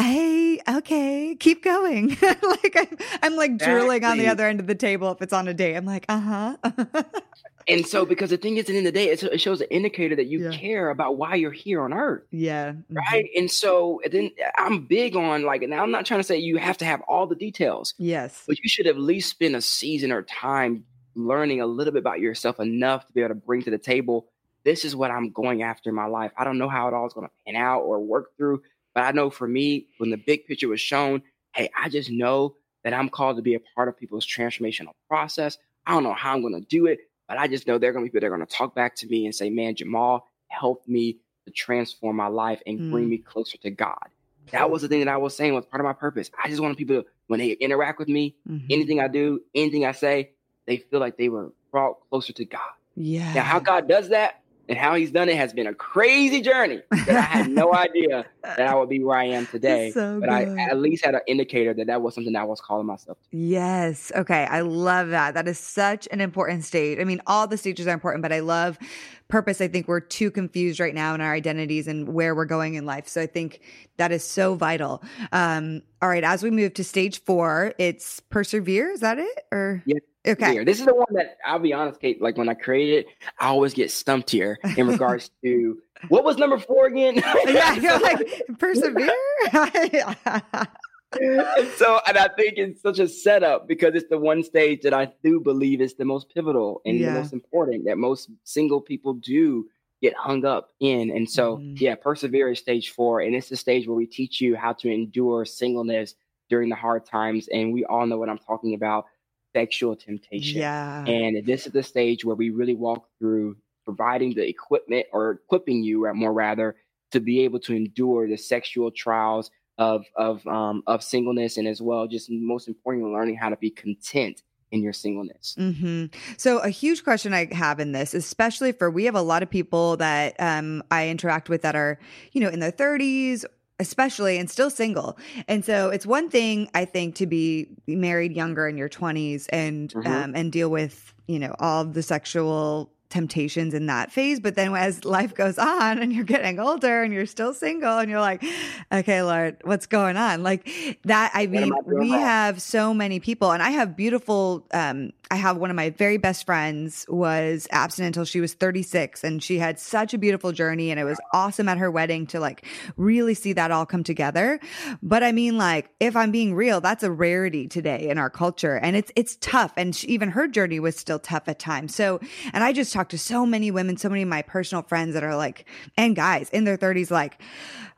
hey, okay, keep going. like I'm, I'm like drooling on the other end of the table if it's on a date. I'm like, uh huh. And so, because the thing is, at the end of the day, it, shows an indicator that you Yeah. care about why you're here on earth. yeah. Right. Mm-hmm. And so, then I'm big on like, now I'm not trying to say you have to have all the details, Yes. but you should at least spend a season or time learning a little bit about yourself enough to be able to bring to the table this is what I'm going after in my life. I don't know how it all is going to pan out or work through, but I know for me, when the big picture was shown, hey, I just know that I'm called to be a part of people's transformational process. I don't know how I'm going to do it, but I just know there are going to be people that are going to talk back to me and say, man, Jamal helped me to transform my life and bring Mm. me closer to God. That was the thing that I was saying was part of my purpose. I just want people to, when they interact with me, Mhm. anything I do, anything I say, they feel like they were brought closer to God. Yeah. Now, how God does that and how He's done it has been a crazy journey that I had no [LAUGHS] idea that I would be where I am today. So but I at least had an indicator that that was something I was calling myself to. Yes. Okay. I love that. That is such an important stage. I mean, all the stages are important, but I love purpose. I think we're too confused right now in our identities and where we're going in life. So I think that is so vital. Um, all right. As we move to stage four, it's persevere. Is that it? Or Yeah. Okay. Here. This is the one that I'll be honest, Kait. Like when I created it, I always get stumped here in [LAUGHS] regards to what was number four again? [LAUGHS] yeah. You're like persevere. and [LAUGHS] so, and I think it's such a setup because it's the one stage that I do believe is the most pivotal and Yeah. the most important that most single people do get hung up in. And so, Mhm. yeah, persevere is stage four, and it's the stage where we teach you how to endure singleness during the hard times. And we all know what I'm talking about sexual temptation. yeah. And this is the stage where we really walk through providing the equipment or equipping you, more rather, to be able to endure the sexual trials of of um, of singleness, and as well, just most importantly, learning how to be content in your singleness. Mm-hmm. So a huge question I have in this, especially for we have a lot of people that um, I interact with that are, you know, in their 30s, especially and still single. And so it's one thing I think to be married younger in your 20s and Mhm. um, and deal with, you know, all the sexual temptations in that phase but then as life goes on and you're getting older and you're still single and you're like okay lord what's going on? Like that i mean I we have so many people and i have beautiful um i have one of my very best friends was abstinent until she was 36 and she had such a beautiful journey and it was awesome at her wedding to like really see that all come together. But i mean like if i'm being real that's a rarity today in our culture and it's it's tough and she, even her journey was still tough at times. So and i just talked to so many women so many of my personal friends that are like and guys in their 30s like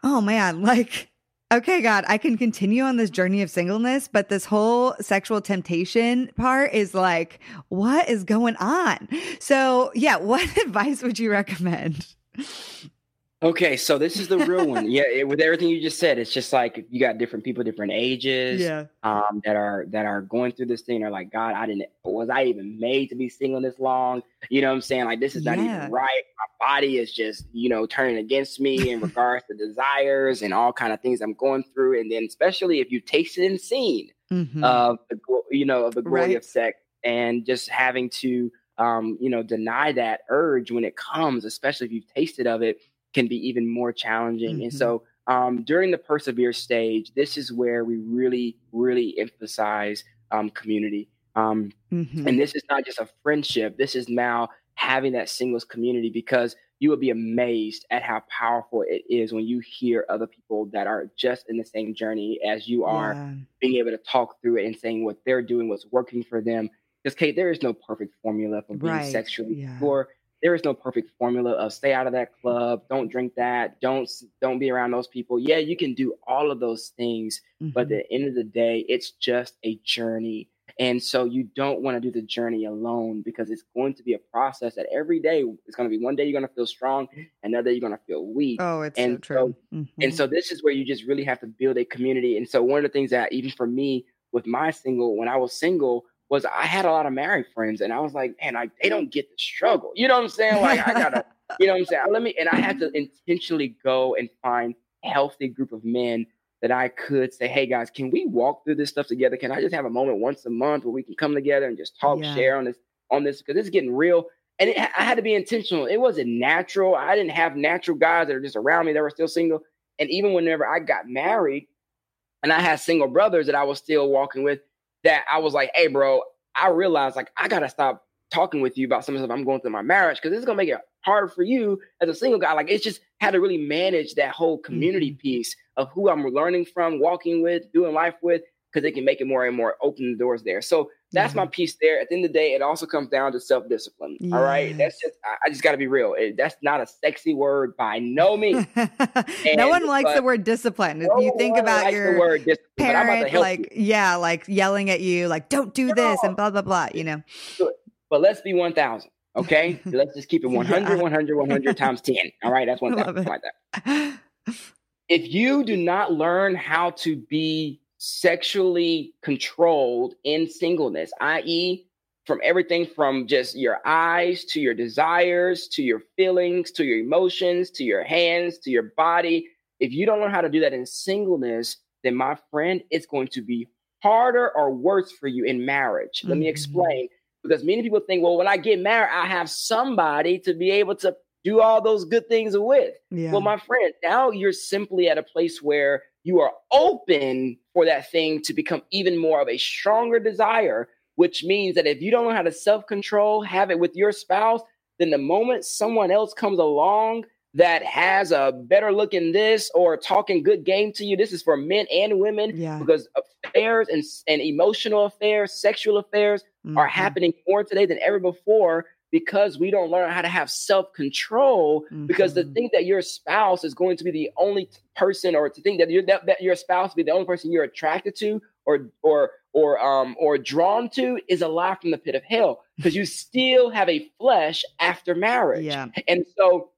oh man like okay, God, I can continue on this journey of singleness, but this whole sexual temptation part is like, what is going on? So, yeah, [LAUGHS] what advice would you recommend? Okay, so this is the real one. [LAUGHS] Yeah, it, with everything you just said, it's just like you got different people, different ages, yeah, um, that are that are going through this thing. Are like, God, I didn't. Was I even made to be single this long? You know what I'm saying? Like, this is not Yeah. even right. My body is just, you know, turning against me in [LAUGHS] regards to desires and all kind of things I'm going through. And then, especially if you tasted and seen mm-hmm. of the you know of the glory right. of sex and just having to um, you know deny that urge when it comes, especially if you've tasted of it, can be even more challenging. Mm-hmm. And so um, during the persevere stage, this is where we really, really emphasize um, community. Um, mm-hmm. And this is not just a friendship. This is now having that singles community because you will be amazed at how powerful it is when you hear other people that are just in the same journey as you are yeah. being able to talk through it and saying what they're doing, what's working for them. Because Kait, there is no perfect formula for being right. sexually yeah. pure there is no perfect formula of stay out of that club, don't drink that, don't don't be around those people. Yeah, you can do all of those things, mm-hmm. but at the end of the day, it's just a journey. And so you don't want to do the journey alone because it's going to be a process that every day it's going to be one day you're going to feel strong, another you're going to feel weak. Oh, it's and so true. So, mm-hmm. And so this is where you just really have to build a community. And so one of the things that even for me with my single, when I was single, was I had a lot of married friends, and I was like, man, I, they don't get the struggle. You know what I'm saying? [LAUGHS] Like I gotta, you know what I'm saying? Let me, and I had to intentionally go and find a healthy group of men that I could say, hey guys, can we walk through this stuff together? Can I just have a moment once a month where we can come together and just talk, yeah. share on this, on this, because it's getting real. And it, I had to be intentional. It wasn't natural. I didn't have natural guys that are just around me that were still single. And even whenever I got married, and I had single brothers that I was still walking with, that I was like, hey, bro, I realized like I gotta stop talking with you about some of the stuff I'm going through in my marriage because this is gonna make it hard for you as a single guy. Like it's just how to really manage that whole community mm-hmm. piece of who I'm learning from, walking with, doing life with, because it can make it more and more open the doors there. So that's mm-hmm. my piece there. At the end of the day, it also comes down to self discipline. Yes. All right, that's just I, I just got to be real. It, that's not a sexy word by no [LAUGHS] means. no one likes the word discipline. No if you think about your word parent, like you. yeah, like yelling at you, like don't do no. this and blah blah blah. You know. But let's be one thousand. Okay, [LAUGHS] let's just keep it 100, yeah. 100, 100 times 10. All right, that's [LAUGHS] one thousand like that. If you do not learn how to be sexually controlled in singleness, i.e., from everything from just your eyes to your desires to your feelings to your emotions to your hands to your body. If you don't learn how to do that in singleness, then my friend, it's going to be harder or worse for you in marriage. Let mm-hmm. me explain. Because many people think, well, when I get married, I have somebody to be able to do all those good things with. Yeah. Well, my friend, now you're simply at a place where you are open for that thing to become even more of a stronger desire, which means that if you don't know how to self control, have it with your spouse, then the moment someone else comes along that has a better look in this or talking good game to you, this is for men and women yeah. because affairs and, and emotional affairs, sexual affairs mm-hmm. are happening more today than ever before because we don't learn how to have self control. Mm-hmm. Because to mm-hmm. think that your spouse is going to be the only person, or to think that, you that, that your spouse be the only person you're attracted to, or or or um or drawn to, is a lie from the pit of hell. [LAUGHS] Because you still have a flesh after marriage, yeah. and so.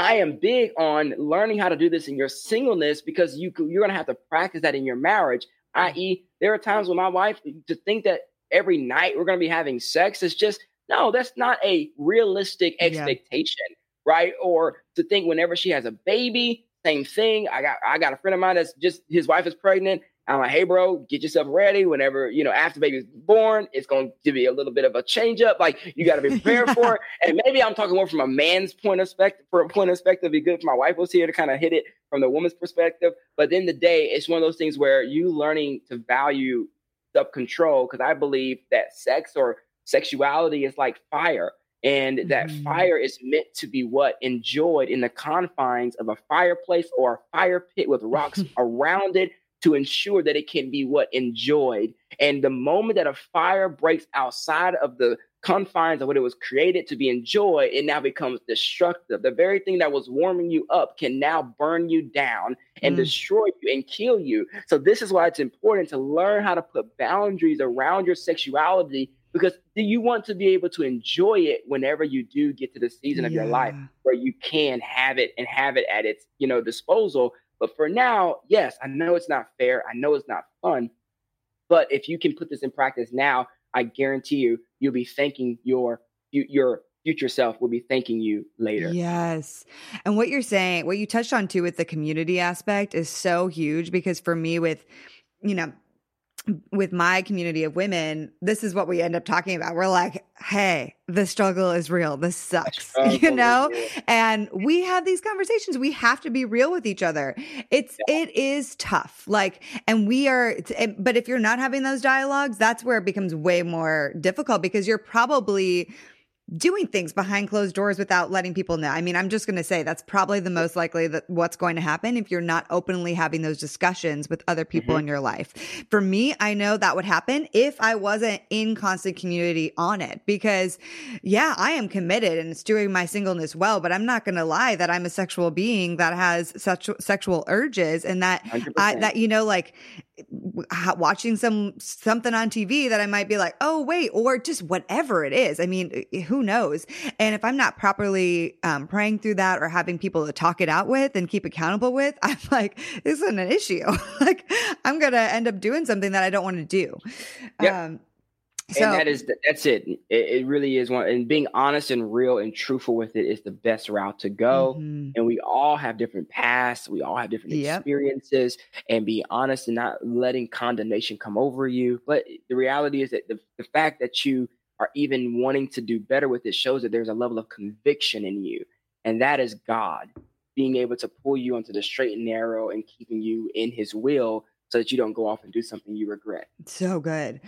I am big on learning how to do this in your singleness because you you're going to have to practice that in your marriage. I.e., there are times when my wife to think that every night we're going to be having sex is just no, that's not a realistic expectation, yeah. right? Or to think whenever she has a baby, same thing. I got I got a friend of mine that's just his wife is pregnant. I'm like, hey, bro, get yourself ready. Whenever you know after baby's born, it's going to be a little bit of a change up. Like you got to be prepared [LAUGHS] for it. And maybe I'm talking more from a man's point of perspective. For a point of perspective, It'd be good if my wife was here to kind of hit it from the woman's perspective. But then the day, it's one of those things where you learning to value self control because I believe that sex or sexuality is like fire. And that mm-hmm. fire is meant to be what enjoyed in the confines of a fireplace or a fire pit with rocks [LAUGHS] around it to ensure that it can be what enjoyed. And the moment that a fire breaks outside of the confines of what it was created to be enjoyed, it now becomes destructive. The very thing that was warming you up can now burn you down and mm. destroy you and kill you. So, this is why it's important to learn how to put boundaries around your sexuality because do you want to be able to enjoy it whenever you do get to the season of yeah. your life where you can have it and have it at its you know disposal but for now yes i know it's not fair i know it's not fun but if you can put this in practice now i guarantee you you'll be thanking your your future self will be thanking you later. Yes. And what you're saying, what you touched on too with the community aspect is so huge because for me with you know with my community of women, this is what we end up talking about. We're like, hey, the struggle is real. This sucks, [LAUGHS] you know? And we have these conversations. We have to be real with each other. It's, yeah. it is tough. Like, and we are, but if you're not having those dialogues, that's where it becomes way more difficult because you're probably, doing things behind closed doors without letting people know. I mean, I'm just going to say that's probably the most likely that what's going to happen if you're not openly having those discussions with other people mm-hmm. in your life. For me, I know that would happen if I wasn't in constant community on it because yeah, I am committed and it's doing my singleness well, but I'm not going to lie that I'm a sexual being that has such sexual urges and that I, that you know like watching some something on TV that I might be like, "Oh, wait," or just whatever it is. I mean, who knows? And if I'm not properly um, praying through that or having people to talk it out with and keep accountable with, [LAUGHS] I'm like, this isn't an issue. [LAUGHS] like, I'm gonna end up doing something that I don't want to do. Yeah. Um, so, and that is that's it. it. it. really is one and being honest and real and truthful with it is the best route to go mm-hmm. and we all have different paths we all have different yep. experiences and be honest and not letting condemnation come over you but the reality is that the, the fact that you are even wanting to do better with it shows that there's a level of conviction in you and that is god being able to pull you onto the straight and narrow and keeping you in his will so that you don't go off and do something you regret. So good.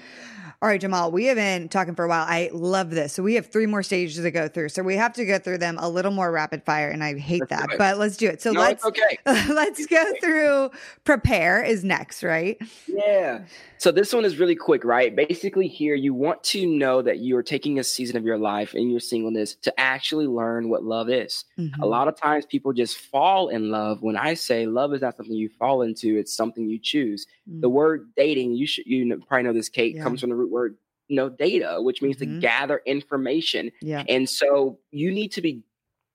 All right, Jamal, we have been talking for a while. I love this. So we have three more stages to go through. So we have to go through them a little more rapid fire, and I hate let's that, but let's do it. So no, let's okay. [LAUGHS] let's go through prepare is next, right? Yeah. So this one is really quick, right? Basically, here you want to know that you are taking a season of your life in your singleness to actually learn what love is. Mm-hmm. A lot of times people just fall in love. When I say love is not something you fall into, it's something you choose. Mm-hmm. The word dating, you should you probably know this, Kait, yeah. comes from the root word you know data, which means mm-hmm. to gather information. Yeah. And so you need to be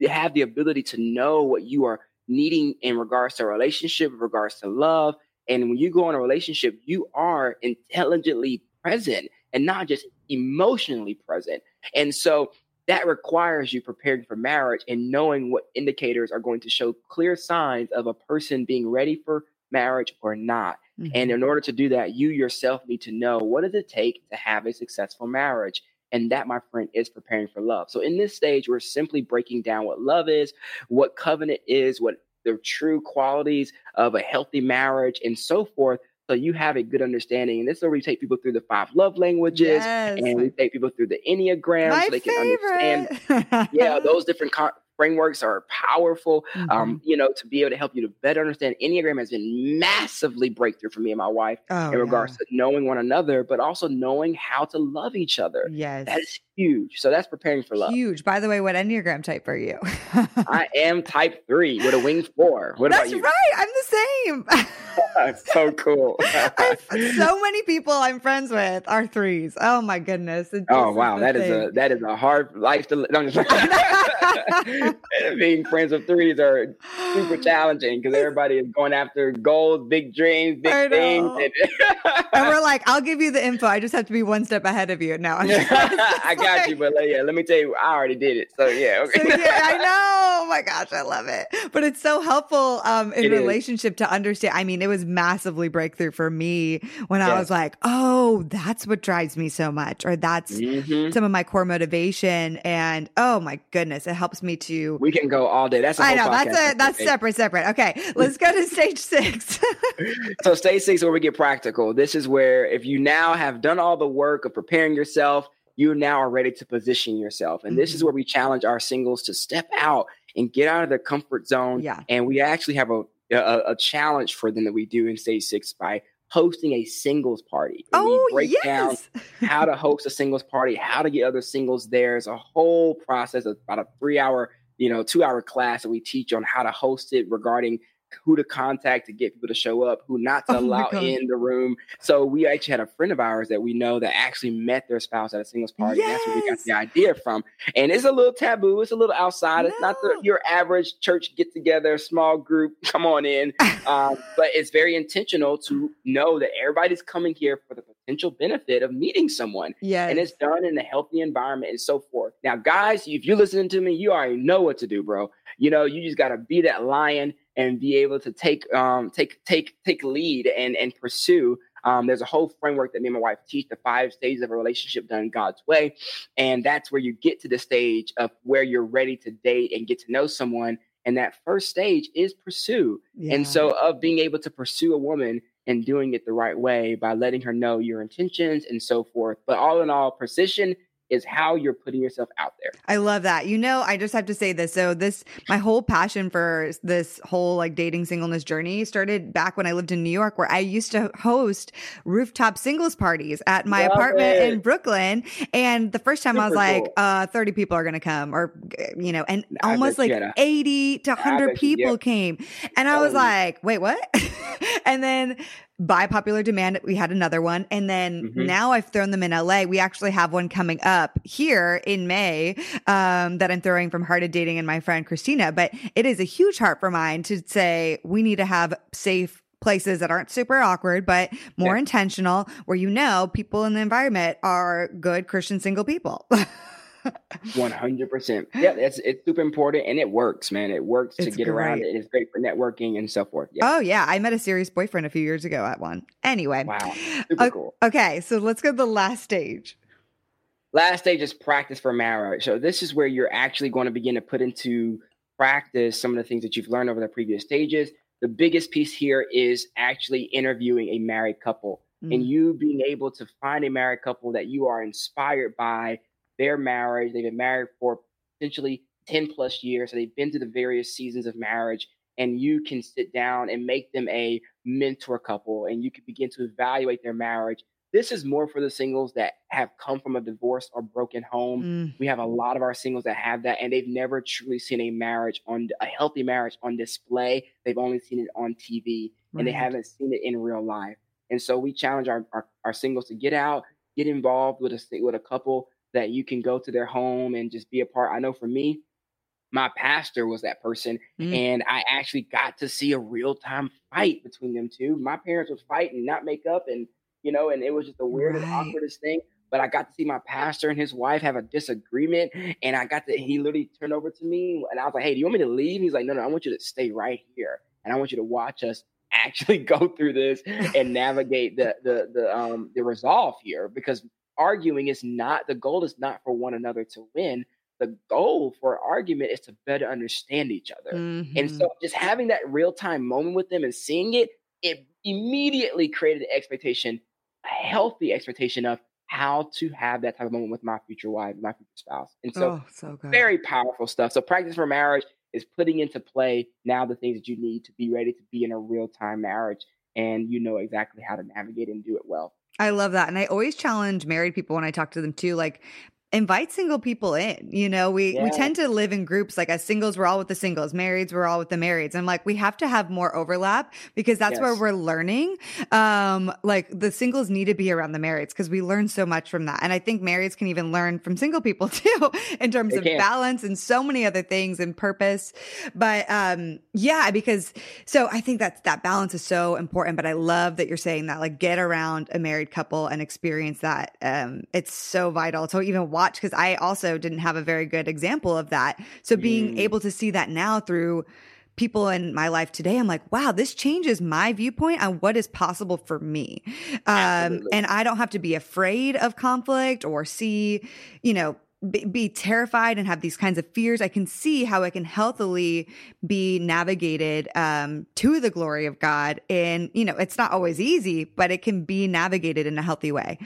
have the ability to know what you are needing in regards to a relationship, in regards to love, and when you go in a relationship, you are intelligently present and not just emotionally present. And so that requires you preparing for marriage and knowing what indicators are going to show clear signs of a person being ready for marriage or not. Mm-hmm. And in order to do that, you yourself need to know what does it take to have a successful marriage? And that, my friend, is preparing for love. So in this stage, we're simply breaking down what love is, what covenant is, what the true qualities of a healthy marriage and so forth so you have a good understanding. And this is where we take people through the five love languages yes. and we take people through the Enneagram My so they favorite. can understand [LAUGHS] yeah, those different frameworks are powerful. Um, mm-hmm. Um, you know, to be able to help you to better understand Enneagram has been massively breakthrough for me and my wife oh, in regards yeah. to knowing one another, but also knowing how to love each other. Yes. That is huge. So that's preparing for love. Huge. By the way, what Enneagram type are you? I am type three with a wing four. What that's about you? right. I'm the same. [LAUGHS] so cool. [LAUGHS] so many people I'm friends with are threes. Oh my goodness. Oh wow. That thing. is a that is a hard life to live. [LAUGHS] [LAUGHS] being friends with threes are super [GASPS] challenging because everybody is going after goals, big dreams, big things. And, and, we're [LAUGHS] like, I'll give you the info. I just have to be one step ahead of you. now. [LAUGHS] I got like, you, but yeah, let me tell you, I already did it. So yeah, okay. So, yeah, I know. Oh my gosh, I love it. But it's so helpful um, in it relationship is. to understand. I mean, it was massively breakthrough for me when yes. I was like, oh, that's what drives me so much, or that's mm-hmm. some of my core motivation. And oh my goodness, it helps me to we can go all day. That's I know that's a that's separate, separate. Okay, [LAUGHS] let's go to stage six. [LAUGHS] so stage six, where we get practical. This is where if you now have done all the work of preparing yourself, you now are ready to position yourself, and mm-hmm. this is mm-hmm. where we challenge our singles to step out and get out of their comfort zone. Yeah, and we actually have a a, a challenge for them that we do in stage six by hosting a singles party. And oh, we break yes. down [LAUGHS] how to host a singles party, how to get other singles there. It's a whole process of about a three hour you know, two hour class that we teach on how to host it regarding who to contact to get people to show up, who not to oh allow in the room. So we actually had a friend of ours that we know that actually met their spouse at a singles party. Yes. That's where we got the idea from. And it's a little taboo. It's a little outside. No. It's not the, your average church get together, small group, [LAUGHS] come on in. [LAUGHS] um, but it's very intentional to know that everybody's coming here for the potential benefit of meeting someone. Yeah. And it's done in a healthy environment and so forth. Now, guys, if you're listening to me, you already know what to do, bro. You know, you just got to be that lion and be able to take um take take take lead and and pursue Um, there's a whole framework that me and my wife teach the five stages of a relationship done God's way. And that's where you get to the stage of where you're ready to date and get to know someone. And that first stage is pursue. Yeah. And so, of being able to pursue a woman and doing it the right way by letting her know your intentions and so forth. But all in all, position is how you're putting yourself out there. I love that. You know, I just have to say this. So this my whole passion for this whole like dating singleness journey started back when I lived in New York where I used to host rooftop singles parties at my love apartment it. in Brooklyn. And the first time Super I was like, uh 30 people are going to come or you know, and I almost like 80 to 100 people you, came. And I was like, "Wait, what?" [LAUGHS] and then by popular demand, we had another one. And then mm-hmm. now I've thrown them in LA. We actually have one coming up here in May um, that I'm throwing from Heart of Dating and my friend Christina. But it is a huge heart for mine to say we need to have safe places that aren't super awkward, but more yeah. intentional, where you know people in the environment are good Christian single people. [LAUGHS] One hundred percent. Yeah, it's it's super important, and it works, man. It works it's to get great. around it. It's great for networking and so forth. Yeah. Oh yeah, I met a serious boyfriend a few years ago at one. Anyway, wow, super okay, cool. Okay, so let's go to the last stage. Last stage is practice for marriage. So this is where you're actually going to begin to put into practice some of the things that you've learned over the previous stages. The biggest piece here is actually interviewing a married couple mm. and you being able to find a married couple that you are inspired by their marriage. They've been married for potentially 10 plus years. So they've been to the various seasons of marriage. And you can sit down and make them a mentor couple and you can begin to evaluate their marriage. This is more for the singles that have come from a divorce or broken home. Mm. We have a lot of our singles that have that, and they've never truly seen a marriage on a healthy marriage on display. They've only seen it on TV right. and they haven't seen it in real life. And so we challenge our, our, our singles to get out, get involved with a with a couple that you can go to their home and just be a part. I know for me, my pastor was that person, mm. and I actually got to see a real time fight between them two. My parents would fight and not make up, and you know, and it was just the weirdest, right. awkwardest thing. But I got to see my pastor and his wife have a disagreement, and I got to. He literally turned over to me, and I was like, "Hey, do you want me to leave?" He's like, "No, no, I want you to stay right here, and I want you to watch us actually [LAUGHS] go through this and navigate the the the um the resolve here because arguing is not the goal is not for one another to win. The goal for argument is to better understand each other. Mm-hmm. and so just having that real-time moment with them and seeing it it immediately created an expectation a healthy expectation of how to have that type of moment with my future wife my future spouse. And so, oh, so very powerful stuff. So practice for marriage is putting into play now the things that you need to be ready to be in a real-time marriage and you know exactly how to navigate and do it well I love that. And I always challenge married people when I talk to them too. Like, invite single people in. You know, we yeah. we tend to live in groups like as singles, we're all with the singles, marrieds, we're all with the marrieds. And like we have to have more overlap because that's yes. where we're learning. Um, like the singles need to be around the marrieds because we learn so much from that. And I think marrieds can even learn from single people [LAUGHS] too, in terms they of can. balance and so many other things and purpose. But um, yeah, because so I think that that balance is so important. But I love that you're saying that, like get around a married couple and experience that. Um, it's so vital to even watch because I also didn't have a very good example of that. So being mm. able to see that now through people in my life today, I'm like, wow, this changes my viewpoint on what is possible for me. Um, and I don't have to be afraid of conflict or see, you know, be, be, terrified and have these kinds of fears. I can see how it can healthily be navigated um, to the glory of God. And, you know, it's not always easy, but it can be navigated in a healthy way.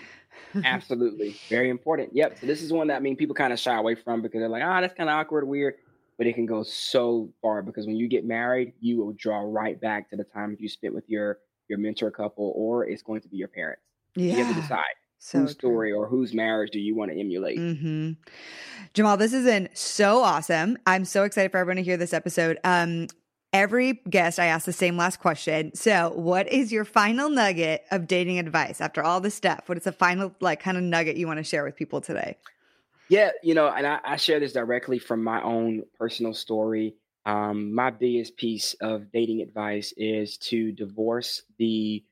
[LAUGHS] Absolutely. Very important. Yep. So this is one that I mean people kind of shy away from because they're like, ah, oh, that's kind of awkward, weird. But it can go so far because when you get married, you will draw right back to the time you spent with your your mentor couple, or it's going to be your parents. Yeah. You have to decide so whose story true. or whose marriage do you want to emulate. Mm-hmm. Jamal, this has been so awesome. I'm so excited for everyone to hear this episode. Um, Every guest, I ask the same last question. So, what is your final nugget of dating advice after all this stuff? What is the final, like, kind of nugget you want to share with people today? Yeah, you know, and I, I share this directly from my own personal story. Um, my biggest piece of dating advice is to divorce the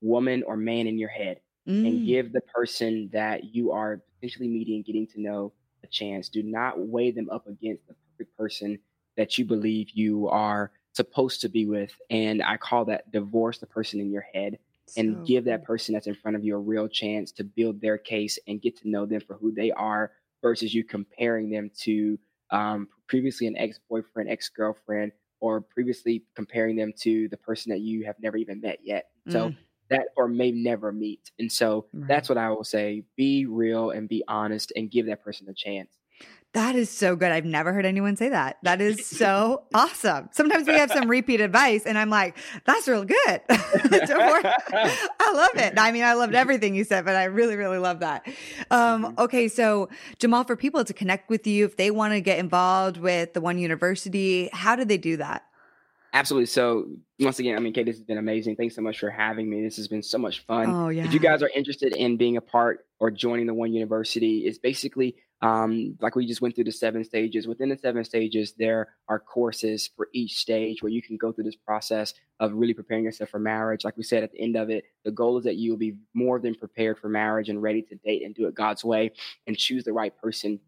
woman or man in your head mm. and give the person that you are potentially meeting, getting to know, a chance. Do not weigh them up against the perfect person that you believe you are supposed to be with. And I call that divorce the person in your head and so give that person that's in front of you a real chance to build their case and get to know them for who they are versus you comparing them to um, previously an ex-boyfriend ex-girlfriend or previously comparing them to the person that you have never even met yet so mm. that or may never meet and so right. that's what i will say be real and be honest and give that person a chance that is so good. I've never heard anyone say that. That is [LAUGHS] so awesome. Sometimes we have some repeat advice, and I'm like, that's real good. [LAUGHS] [LAUGHS] I love it. I mean, I loved everything you said, but I really, really love that. Um, mm-hmm. okay, so Jamal, for people to connect with you, if they want to get involved with the One University, how do they do that? Absolutely. So once again, I mean, Kait, this has been amazing. Thanks so much for having me. This has been so much fun. Oh yeah. If you guys are interested in being a part or joining the One University, it's basically um, like we just went through the seven stages. Within the seven stages, there are courses for each stage where you can go through this process of really preparing yourself for marriage. Like we said at the end of it, the goal is that you will be more than prepared for marriage and ready to date and do it God's way and choose the right person.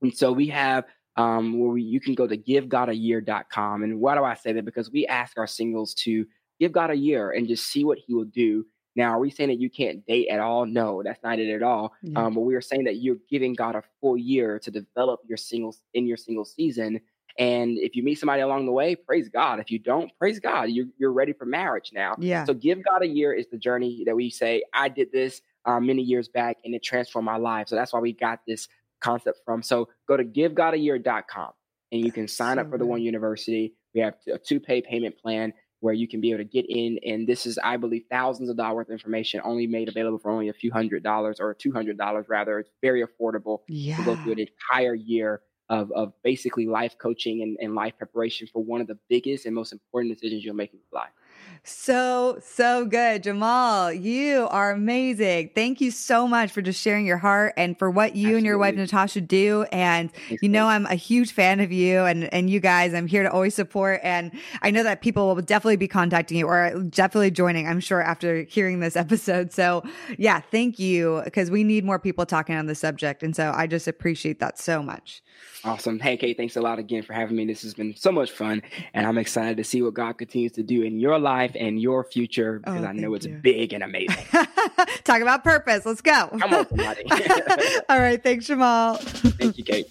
And so we have um, where we, you can go to givegodayear.com. And why do I say that? Because we ask our singles to give God a year and just see what He will do now, are we saying that you can't date at all? No, that's not it at all. Um, but we are saying that you're giving God a full year to develop your singles in your single season. And if you meet somebody along the way, praise God. If you don't, praise God. You're, you're ready for marriage now. Yeah. So give God a year is the journey that we say, I did this uh, many years back and it transformed my life. So that's why we got this concept from. So go to givegodayear.com and you can sign so up for the One University. We have a two pay payment plan where you can be able to get in. And this is, I believe, thousands of dollars of information only made available for only a few hundred dollars or $200 rather. It's very affordable yeah. to go through an entire year of, of basically life coaching and, and life preparation for one of the biggest and most important decisions you'll make in your life. So, so good. Jamal, you are amazing. Thank you so much for just sharing your heart and for what you Absolutely. and your wife Natasha do. And Thanks, you know, I'm a huge fan of you and, and you guys. I'm here to always support. And I know that people will definitely be contacting you or definitely joining, I'm sure, after hearing this [LAUGHS] episode. So, yeah, thank you because we need more people talking on the subject. And so I just appreciate that so much. Awesome. Hey, Kait, thanks a lot again for having me. This has been so much fun. And I'm excited to see what God continues to do in your life and your future because oh, I know it's you. big and amazing. [LAUGHS] Talk about purpose. Let's go. Come on, somebody. [LAUGHS] All right. Thanks, Jamal. Thank you, Kait.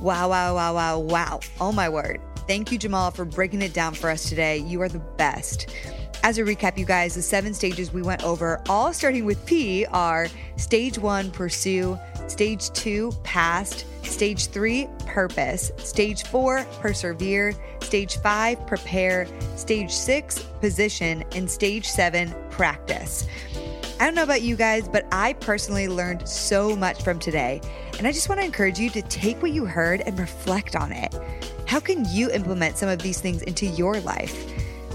Wow, wow, wow, wow, wow. Oh, my word. Thank you, Jamal, for breaking it down for us today. You are the best. As a recap, you guys, the seven stages we went over, all starting with P, are stage one, pursue, stage two, past, Stage three, purpose. Stage four, persevere. Stage five, prepare. Stage six, position. And stage seven, practice. I don't know about you guys, but I personally learned so much from today. And I just want to encourage you to take what you heard and reflect on it. How can you implement some of these things into your life?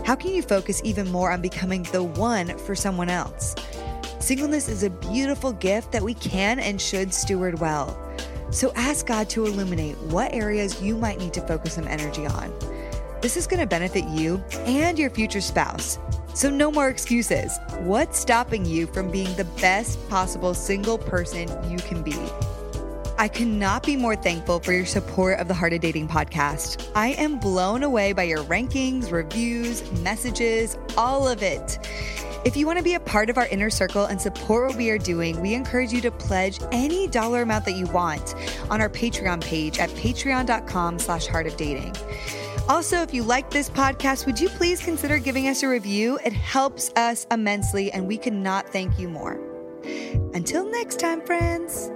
How can you focus even more on becoming the one for someone else? Singleness is a beautiful gift that we can and should steward well. So ask God to illuminate what areas you might need to focus some energy on. This is going to benefit you and your future spouse. So, no more excuses. What's stopping you from being the best possible single person you can be? I cannot be more thankful for your support of the Heart of Dating podcast. I am blown away by your rankings, reviews, messages, all of it. If you want to be a part of our inner circle and support what we are doing, we encourage you to pledge any dollar amount that you want on our Patreon page at patreon.com slash heart of dating. Also, if you like this podcast, would you please consider giving us a review? It helps us immensely, and we cannot thank you more. Until next time, friends.